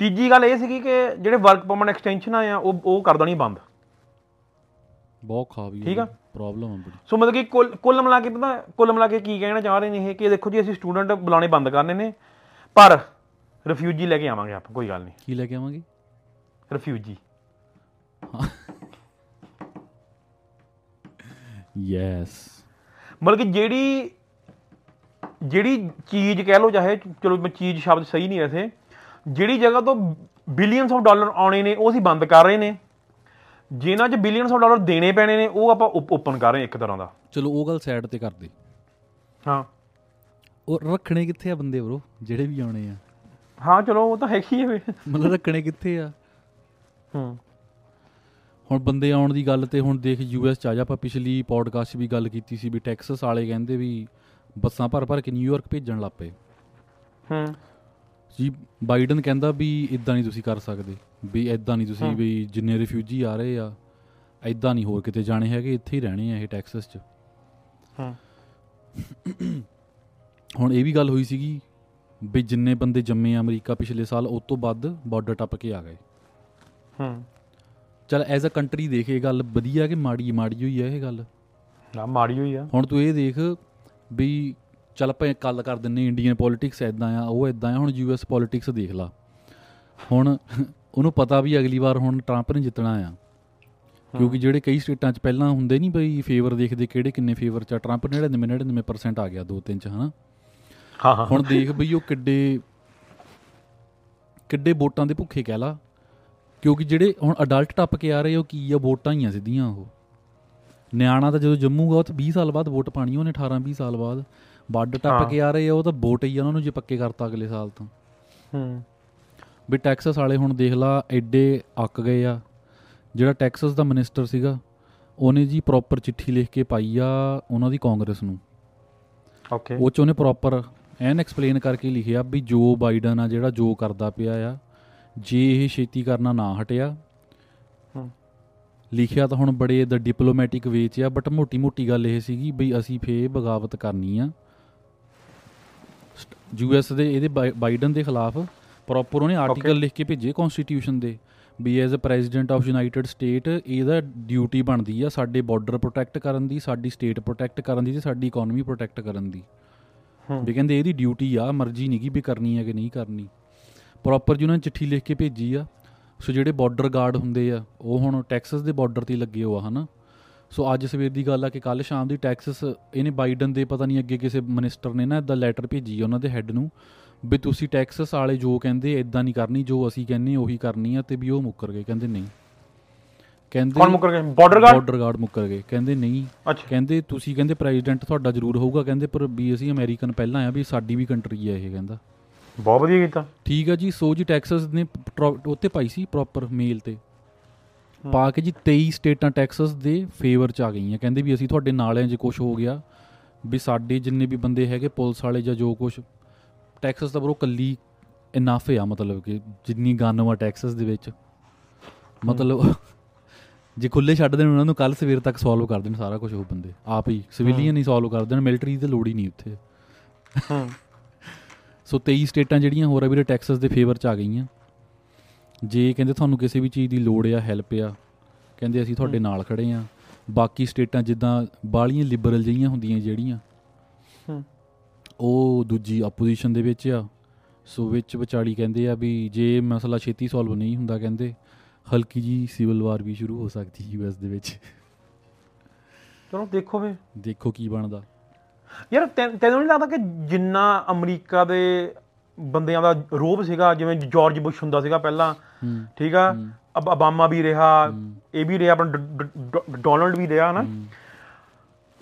ਤੀਜੀ ਗੱਲ ਇਹ ਸੀਗੀ ਕਿ ਜਿਹੜੇ ਵਰਕ ਪਰਮਿਟ ਐਕਸਟੈਂਸ਼ਨ ਆ ਉਹ ਉਹ ਕਰ ਦੇਣੀ ਬੰਦ। ਬਹੁਤ ਖਾ ਵੀ ਠੀਕ ਆ। ਪ੍ਰੋਬਲਮ ਆ ਬੜੀ। ਸੋ ਮਤਲਬ ਕਿ ਕੁੱਲ ਕੁੱਲ ਮਿਲਾ ਕੇ ਪਤਾ ਕੁੱਲ ਮਿਲਾ ਕੇ ਕੀ ਕਹਿਣਾ ਚਾਹ ਰਹੇ ਨੇ ਇਹ ਕਿ ਦੇਖੋ ਜੀ ਅਸੀਂ ਸਟੂਡੈਂਟ ਬੁਲਾਣੇ ਬੰਦ ਕਰਨੇ ਨੇ ਪਰ ਰਿਫਿਊਜੀ ਲੈ ਕੇ ਆਵਾਂਗੇ ਆਪਾਂ ਕੋਈ ਗੱਲ ਨਹੀਂ। ਕੀ ਲੈ ਕੇ ਆਵਾਂਗੇ? ਰਿਫਿਊਜੀ ਯੈਸ ਮਤਲਬ ਕਿ ਜਿਹੜੀ ਜਿਹੜੀ ਚੀਜ਼ ਕਹਿ ਲਓ ਚਾਹੇ ਚਲੋ ਮੈਂ ਚੀਜ਼ ਸ਼ਬਦ ਸਹੀ ਨਹੀਂ ਵੈਸੇ ਜਿਹੜੀ ਜਗ੍ਹਾ ਤੋਂ ਬਿਲੀਅਨਸ ਆਫ ਡਾਲਰ ਆਉਣੇ ਨੇ ਉਹ ਅਸੀਂ ਬੰਦ ਕਰ ਰਹੇ ਨੇ। ਜਿਨ੍ਹਾਂ 'ਚ ਬਿਲੀਅਨਸ ਆਫ ਡਾਲਰ ਦੇਣੇ ਪੈਣੇ ਨੇ ਉਹ ਆਪਾਂ ਓਪਨ ਕਰ ਰਹੇ ਇੱਕ ਤਰ੍ਹਾਂ ਦਾ। ਚਲੋ ਉਹ ਗੱਲ ਸਾਈਡ ਤੇ ਕਰ ਦੇ। ਹਾਂ। ਉਹ ਰੱਖਣੇ ਕਿੱਥੇ ਆ ਬੰਦੇ ਬ్రో ਜਿਹੜੇ ਵੀ ਆਉਣੇ ਆ। ਹਾਂ ਚਲੋ ਉਹ ਤਾਂ ਹੈਗੀ ਹੈ ਮਤਲਬ ਰੱਖਣੇ ਕਿੱਥੇ ਆ? ਹੂੰ। ਹੁਣ ਬੰਦੇ ਆਉਣ ਦੀ ਗੱਲ ਤੇ ਹੁਣ ਦੇਖ ਯੂਐਸ ਚ ਆ ਜਾ ਆਪਾਂ ਪਿਛਲੀ ਪੋਡਕਾਸਟ ਵੀ ਗੱਲ ਕੀਤੀ ਸੀ ਵੀ ਟੈਕਸਸ ਵਾਲੇ ਕਹਿੰਦੇ ਵੀ ਬੱਸਾਂ ਭਰ ਭਰ ਕੇ ਨਿਊਯਾਰਕ ਭੇਜਣ ਲੱਪੇ ਹੂੰ। ਜੀ ਬਾਈਡਨ ਕਹਿੰਦਾ ਵੀ ਇਦਾਂ ਨਹੀਂ ਤੁਸੀਂ ਕਰ ਸਕਦੇ ਵੀ ਇਦਾਂ ਨਹੀਂ ਤੁਸੀਂ ਵੀ ਜਿੰਨੇ ਰਿਫਿਊਜੀ ਆ ਰਹੇ ਆ ਇਦਾਂ ਨਹੀਂ ਹੋਰ ਕਿਤੇ ਜਾਣੇ ਹੈਗੇ ਇੱਥੇ ਹੀ ਰਹਿਣੇ ਆ ਇਹ ਟੈਕਸਸ 'ਚ। ਹੂੰ। ਹੁਣ ਇਹ ਵੀ ਗੱਲ ਹੋਈ ਸੀਗੀ ਵੀ ਜਿੰਨੇ ਬੰਦੇ ਜੰਮੇ ਆ ਅਮਰੀਕਾ ਪਿਛਲੇ ਸਾਲ ਉਸ ਤੋਂ ਵੱਧ ਬਾਰਡਰ ਟੱਪ ਕੇ ਆ ਗਏ। ਹੂੰ। ਚਲ ਐਜ਼ ਅ ਕੰਟਰੀ ਦੇਖ ਇਹ ਗੱਲ ਵਧੀਆ ਕਿ ਮਾੜੀ ਮਾੜੀ ਹੋਈ ਆ ਇਹ ਗੱਲ? ਨਾ ਮਾੜੀ ਹੋਈ ਆ। ਹੁਣ ਤੂੰ ਇਹ ਦੇਖ ਵੀ ਚੱਲ ਆਪਾਂ ਕੱਲ ਕਰ ਦਿੰਨੇ ਇੰਡੀਅਨ ਪੋਲਿਟਿਕਸ ਐਦਾਂ ਆ ਉਹ ਐਦਾਂ ਆ ਹੁਣ ਯੂਐਸ ਪੋਲਿਟਿਕਸ ਦੇਖ ਲਾ। ਹੁਣ ਉਹਨੂੰ ਪਤਾ ਵੀ ਅਗਲੀ ਵਾਰ ਹੁਣ ਟਰੰਪ ਨੇ ਜਿੱਤਣਾ ਆ। ਕਿਉਂਕਿ ਜਿਹੜੇ ਕਈ ਸਟੇਟਾਂ 'ਚ ਪਹਿਲਾਂ ਹੁੰਦੇ ਨਹੀਂ ਬਈ ਫੇਵਰ ਦੇਖਦੇ ਕਿਹੜੇ ਕਿੰਨੇ ਫੇਵਰ 'ਚ ਆ ਟਰੰਪ 99 99% ਆ ਗਿਆ ਦੋ ਤਿੰਨ 'ਚ ਹਨਾ? ਹਾਂ ਹਾਂ ਹੁਣ ਦੇਖ ਬਈ ਉਹ ਕਿੱਡੇ ਕਿੱਡੇ ਵੋਟਾਂ ਦੇ ਭੁੱਖੇ ਕਹਿ ਲਾ। ਕਿਉਂਕਿ ਜਿਹੜੇ ਹੁਣ ਅਡਲਟ ਟੱਪ ਕੇ ਆ ਰਹੇ ਉਹ ਕੀ ਆ ਵੋਟਾਂ ਹੀ ਆ ਸਿੱਧੀਆਂ ਉਹ। ਨਿਆਣਾ ਤਾਂ ਜਦੋਂ ਜੰਮੂਗਾ ਉਹ ਤਾਂ 20 ਸਾਲ ਬਾਅਦ ਵੋਟ ਪਾਣੀ ਉਹਨੇ 18 20 ਸਾਲ ਬਾਅਦ। ਵੱਡ ਟੱਪ। ਕੇ ਆ ਰਹੇ ਆ ਉਹ ਤਾਂ ਵੋਟ ਹੀ ਆ ਉਹਨਾਂ ਨੂੰ ਜੇ ਪੱਕੇ ਕਰਤਾ ਅਗਲੇ ਸਾਲ ਤੋਂ। ਹੂੰ। ਵੀ ਟੈਕਸਸ ਵਾਲੇ ਹੁਣ ਦੇਖ ਲਾ ਐਡੇ ਅੱਕ ਗਏ ਆ। ਜਿਹੜਾ ਟੈਕਸਸ ਦਾ ਮਿਨਿਸਟਰ ਸੀਗਾ ਉਹਨੇ ਜੀ ਪ੍ਰੋਪਰ ਚਿੱਠੀ ਲਿਖ ਕੇ ਪਾਈ ਆ ਉਹਨਾਂ ਦੀ ਕਾਂਗਰਸ ਨੂੰ। ਓਕੇ। ਉਹ ਚ ਉਹਨੇ ਪ੍ਰੋਪਰ ਐਨ ਐਕਸਪਲੇਨ ਕਰਕੇ ਲਿਖਿਆ ਵੀ ਜੋ ਬਾਈਡਨ ਆ ਜਿਹੜਾ ਜੋ ਕਰਦਾ ਪਿਆ ਆ ਜੇ ਇਹ ਛੇਤੀ ਕਰਨਾ ਨਾ ਹਟਿਆ। ਲਿਖਿਆ ਤਾਂ ਹੁਣ ਬੜੇ ਦ ਡਿਪਲੋਮੈਟਿਕ ਵੇ ਚ ਆ ਬਟ ਮੋਟੀ ਮੋਟੀ ਗੱਲ ਇਹ ਸੀਗੀ ਬਈ ਅਸੀਂ ਫੇ ਬਗਾਵਤ ਕਰਨੀ ਆ। ਯੂਐਸ ਦੇ ਇਹਦੇ ਬਾਈ- ਬਾਈਡਨ ਦੇ ਖਿਲਾਫ ਪ੍ਰੋਪਰ ਉਹਨੇ ਆਰਟੀਕਲ ਲਿਖ ਕੇ ਭੇਜੇ ਕਨਸਟੀਟਿਊਸ਼ਨ ਦੇ ਵੀ as a president of United State ਇਹਦਾ ਡਿਊਟੀ ਬਣਦੀ ਆ ਸਾਡੇ ਬਾਰਡਰ ਪ੍ਰੋਟੈਕਟ ਕਰਨ ਦੀ ਸਾਡੀ ਸਟੇਟ ਪ੍ਰੋਟੈਕਟ ਕਰਨ ਦੀ ਤੇ ਸਾਡੀ ਇਕਨੋਮੀ ਪ੍ਰੋਟੈਕਟ ਕਰਨ ਦੀ। ਵੀ ਕਹਿੰਦੇ ਇਹਦੀ ਡਿਊਟੀ ਆ ਮਰਜ਼ੀ ਨਹੀਂ ਕਿ ਵੀ ਕਰਨੀ ਹੈ ਕਿ ਨਹੀਂ ਕਰਨੀ। ਪ੍ਰੋਪਰ ਜੀ ਉਹਨਾਂ ਨੇ ਚਿੱਠੀ ਲਿਖ ਕੇ ਭੇਜੀ ਆ ਸੋ ਜਿਹੜੇ ਬਾਰਡਰ ਗਾਰਡ ਹੁੰਦੇ ਆ ਉਹ ਹੁਣ ਟੈਕਸਸ ਦੇ ਬਾਰਡਰ ਤੇ ਹੀ ਲੱਗੇ ਹੋਆ ਹਨਾ? ਸੋ ਅੱਜ ਸਵੇਰ ਦੀ ਗੱਲ ਆ ਕਿ ਕੱਲ ਸ਼ਾਮ ਦੀ ਟੈਕਸਸ ਇਹਨੇ ਬਾਈਡਨ ਦੇ ਪਤਾ ਨਹੀਂ ਅੱਗੇ ਕਿਸੇ ਮਿਨਿਸਟਰ ਨੇ ਨਾ ਇਦਾਂ ਲੈਟਰ ਭੇਜੀ ਉਹਨਾਂ ਦੇ ਹੈੱਡ ਨੂੰ ਵੀ ਤੁਸੀਂ ਟੈਕਸਸ ਵਾਲੇ ਜੋ ਕਹਿੰਦੇ ਇਦਾਂ ਨਹੀਂ ਕਰਨੀ ਜੋ ਅਸੀਂ ਕਹਿੰਨੇ ਉਹੀ ਕਰਨੀ ਆ ਤੇ ਵੀ ਉਹ ਮੁੱਕਰ ਗਏ। ਕਹਿੰਦੇ ਨਹੀਂ। ਕਹਿੰਦੇ ਕੌਣ ਮੁੱਕਰ ਗਏ? ਬਾਰਡਰ ਗਾਰਡ ਬਾਰਡਰ ਗਾਰਡ ਮੁੱਕਰ ਗਏ। ਕਹਿੰਦੇ ਨਹੀਂ। ਕਹਿੰਦੇ ਤੁਸੀਂ ਕਹਿੰਦੇ ਪ੍ਰੈਜ਼ੀਡੈਂਟ ਤੁਹਾਡਾ ਜ਼ਰੂਰ ਹੋਊਗਾ ਕਹਿੰਦੇ ਪਰ ਵੀ ਅਸੀਂ ਅਮਰੀਕਨ ਪਹਿਲਾਂ ਆ ਵੀ ਸਾਡੀ ਵੀ ਕੰਟਰੀ ਆ ਇਹ ਕਹਿੰਦਾ। ਬਹੁਤ ਵਧੀਆ ਕੀਤਾ। ਠੀਕ ਆ ਜੀ ਸੋ ਜੀ ਟੈਕਸਸ ਨੇ ਉੱਤੇ ਪਾਈ ਸੀ ਪ੍ਰੋਪਰ ਮੇਲ ਤੇ। ਪਾ ਕੇ ਜੀ 23 ਸਟੇਟਾਂ ਟੈਕਸਸ ਦੇ ਫੇਵਰ ਚ ਆ ਗਈਆਂ। ਕਹਿੰਦੇ ਵੀ ਅਸੀਂ ਤੁਹਾਡੇ ਨਾਲ ਆ ਜੇ ਕੁਝ ਹੋ ਗਿਆ ਵੀ ਸਾਡੇ ਜਿੰਨੇ ਵੀ ਬੰਦੇ ਹੈਗੇ ਪੁਲਿਸ ਵਾਲੇ ਜਾਂ ਜੋ ਕੁਝ ਟੈਕਸਸ ਤਾਂ ਬਰੋ ਕੱਲੀ ਇਨਾਫ ਆ ਮਤਲਬ ਕਿ ਜਿੰਨੀ ਗਨ ਵਾ ਟੈਕਸਸ ਦੇ ਵਿੱਚ। ਮਤਲਬ ਜੇ ਖੁੱਲੇ ਛੱਡ ਦੇਣ ਉਹਨਾਂ ਨੂੰ ਕੱਲ ਸਵੇਰ ਤੱਕ ਸੋਲਵ ਕਰ ਦੇਣ ਸਾਰਾ ਕੁਝ ਉਹ ਬੰਦੇ। ਆਪ ਹੀ ਸਿਵਿਲੀਅਨ ਹੀ ਸੋਲਵ ਕਰ ਦੇਣ ਮਿਲਟਰੀ ਦੀ ਲੋੜ ਹੀ ਨਹੀਂ ਉੱਥੇ। ਹੂੰ। ਸੋ 23 ਸਟੇਟਾਂ ਜਿਹੜੀਆਂ ਹੋਰ ਆ ਵੀਰੇ ਟੈਕਸਸ ਦੇ ਫੇਵਰ ਚ ਆ ਗਈਆਂ। ਜੇ ਕਹਿੰਦੇ ਤੁਹਾਨੂੰ ਕਿਸੇ ਵੀ ਚੀਜ਼ ਦੀ ਲੋੜ ਆ ਹੈਲਪ ਆ ਕਹਿੰਦੇ ਅਸੀਂ ਤੁਹਾਡੇ ਨਾਲ ਖੜੇ ਆ। ਬਾਕੀ ਸਟੇਟਾਂ ਜਿੱਦਾਂ ਬਾਲੀਆਂ ਲਿਬਰਲ ਜਿਹੀਆਂ ਹੁੰਦੀਆਂ ਜਿਹੜੀਆਂ ਹੂੰ। ਉਹ ਦੂਜੀ ਆਪੋਜੀਸ਼ਨ ਦੇ ਵਿੱਚ ਆ। ਸੋ ਵਿੱਚ ਵਿਚਾਲੀ ਕਹਿੰਦੇ ਆ ਵੀ ਜੇ ਮਸਲਾ ਛੇਤੀ ਸੋਲਵ ਨਹੀਂ ਹੁੰਦਾ ਕਹਿੰਦੇ ਹਲਕੀ ਜੀ ਸਿਵਲ ਵਾਰ ਵੀ ਸ਼ੁਰੂ ਹੋ ਸਕਦੀ ਯੂਐਸ ਦੇ ਵਿੱਚ। ਚਲੋ ਦੇਖੋ ਵੇ ਦੇਖੋ ਕੀ ਬਣਦਾ। ਯਾਰ ਤੈਨੂੰ ਨਹੀਂ ਲੱਗਦਾ ਕਿ ਜਿੰਨਾ ਅਮਰੀਕਾ ਦੇ ਬੰਦਿਆਂ ਦਾ ਰੋਬ ਸੀਗਾ ਜਿਵੇਂ ਜਾਰਜ ਬੁਸ਼ ਹੁੰਦਾ ਸੀਗਾ ਪਹਿਲਾਂ ਠੀਕ ਆ? ਅਬ ਅਬਾਮਾ ਵੀ ਰਿਹਾ ਇਹ ਵੀ ਰਿਹਾ ਆਪਣਾ ਡੋਨਲਡ ਵੀ ਰਿਹਾ ਨਾ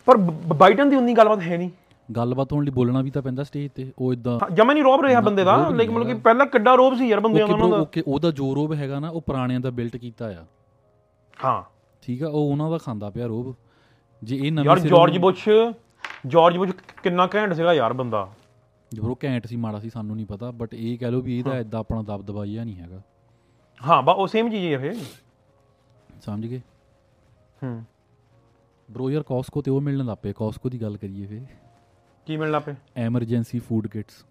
ਪਰ ਬਾਈਡਨ ਦੀ ਉਨੀ ਗੱਲਬਾਤ ਹੈ ਨਹੀਂ। ਗੱਲਬਾਤ ਹੋਣ ਲਈ ਬੋਲਣਾ ਵੀ ਤਾਂ ਪੈਂਦਾ ਸਟੇਜ ਤੇ ਉਹ ਇਦਾਂ ਜਮਾ ਨਹੀਂ ਰੋਬ ਰਿਹਾ ਬੰਦੇ ਦਾ ਲਾਈਕ ਮਤਲਬ ਕਿ ਪਹਿਲਾਂ ਕਿੱਡਾ ਰੋਬ ਸੀ ਯਾਰ ਬੰਦਿਆਂ ਦਾ ਉਹਨਾਂ ਦਾ। ਓਕੇ ਉਹਦਾ ਜੋ ਰੋਬ ਹੈਗਾ ਨਾ ਉਹ ਪੁਰਾਣਿਆਂ ਦਾ ਬਿਲਟ ਕੀਤਾ ਆ। ਹਾਂ। ਠੀਕ ਆ ਉਹ ਉਹਨਾਂ ਦਾ ਖਾਂਦਾ ਪਿਆ ਰੋਬ। ਜੇ ਇਹ ਨਵੇਂ ਯਾਰ ਜਾਰਜ ਬੁਸ਼ ਜਾਰਜ ਬੁਸ਼ ਕਿੰਨਾ ਘੈਂਟ ਸੀਗਾ ਯਾਰ ਬੰਦਾ। ਜੋ ਘੈਂਟ ਸੀ ਮਾੜਾ ਸੀ ਸਾਨੂੰ ਨਹੀਂ ਪਤਾ ਬਟ ਇਹ ਕਹਿ ਲਓ ਵੀ ਇਹਦਾ ਐਦਾਂ ਆਪਣਾ ਦਬਦਬਾ ਜਿਹਾ ਨਹੀਂ ਹੈਗਾ। ਹਾਂ ਬਾ ਉਹ ਸੇਮ ਚੀਜ਼ ਹੈ ਫੇ ਸਮਝ ਗਏ? ਹੂੰ। ਬ్రో ਯਾਰ ਕਾਸਕੋ ਤੇ ਉਹ ਮਿਲਣ ਲੱਗ ਪਏ ਕਾਸਕੋ ਦੀ ਗੱਲ ਕਰੀਏ ਫੇ ਕੀ ਮਿਲਣਾ ਪਏ? ਐਮਰਜੈਂਸੀ ਫੂਡ ਕਿਟਸ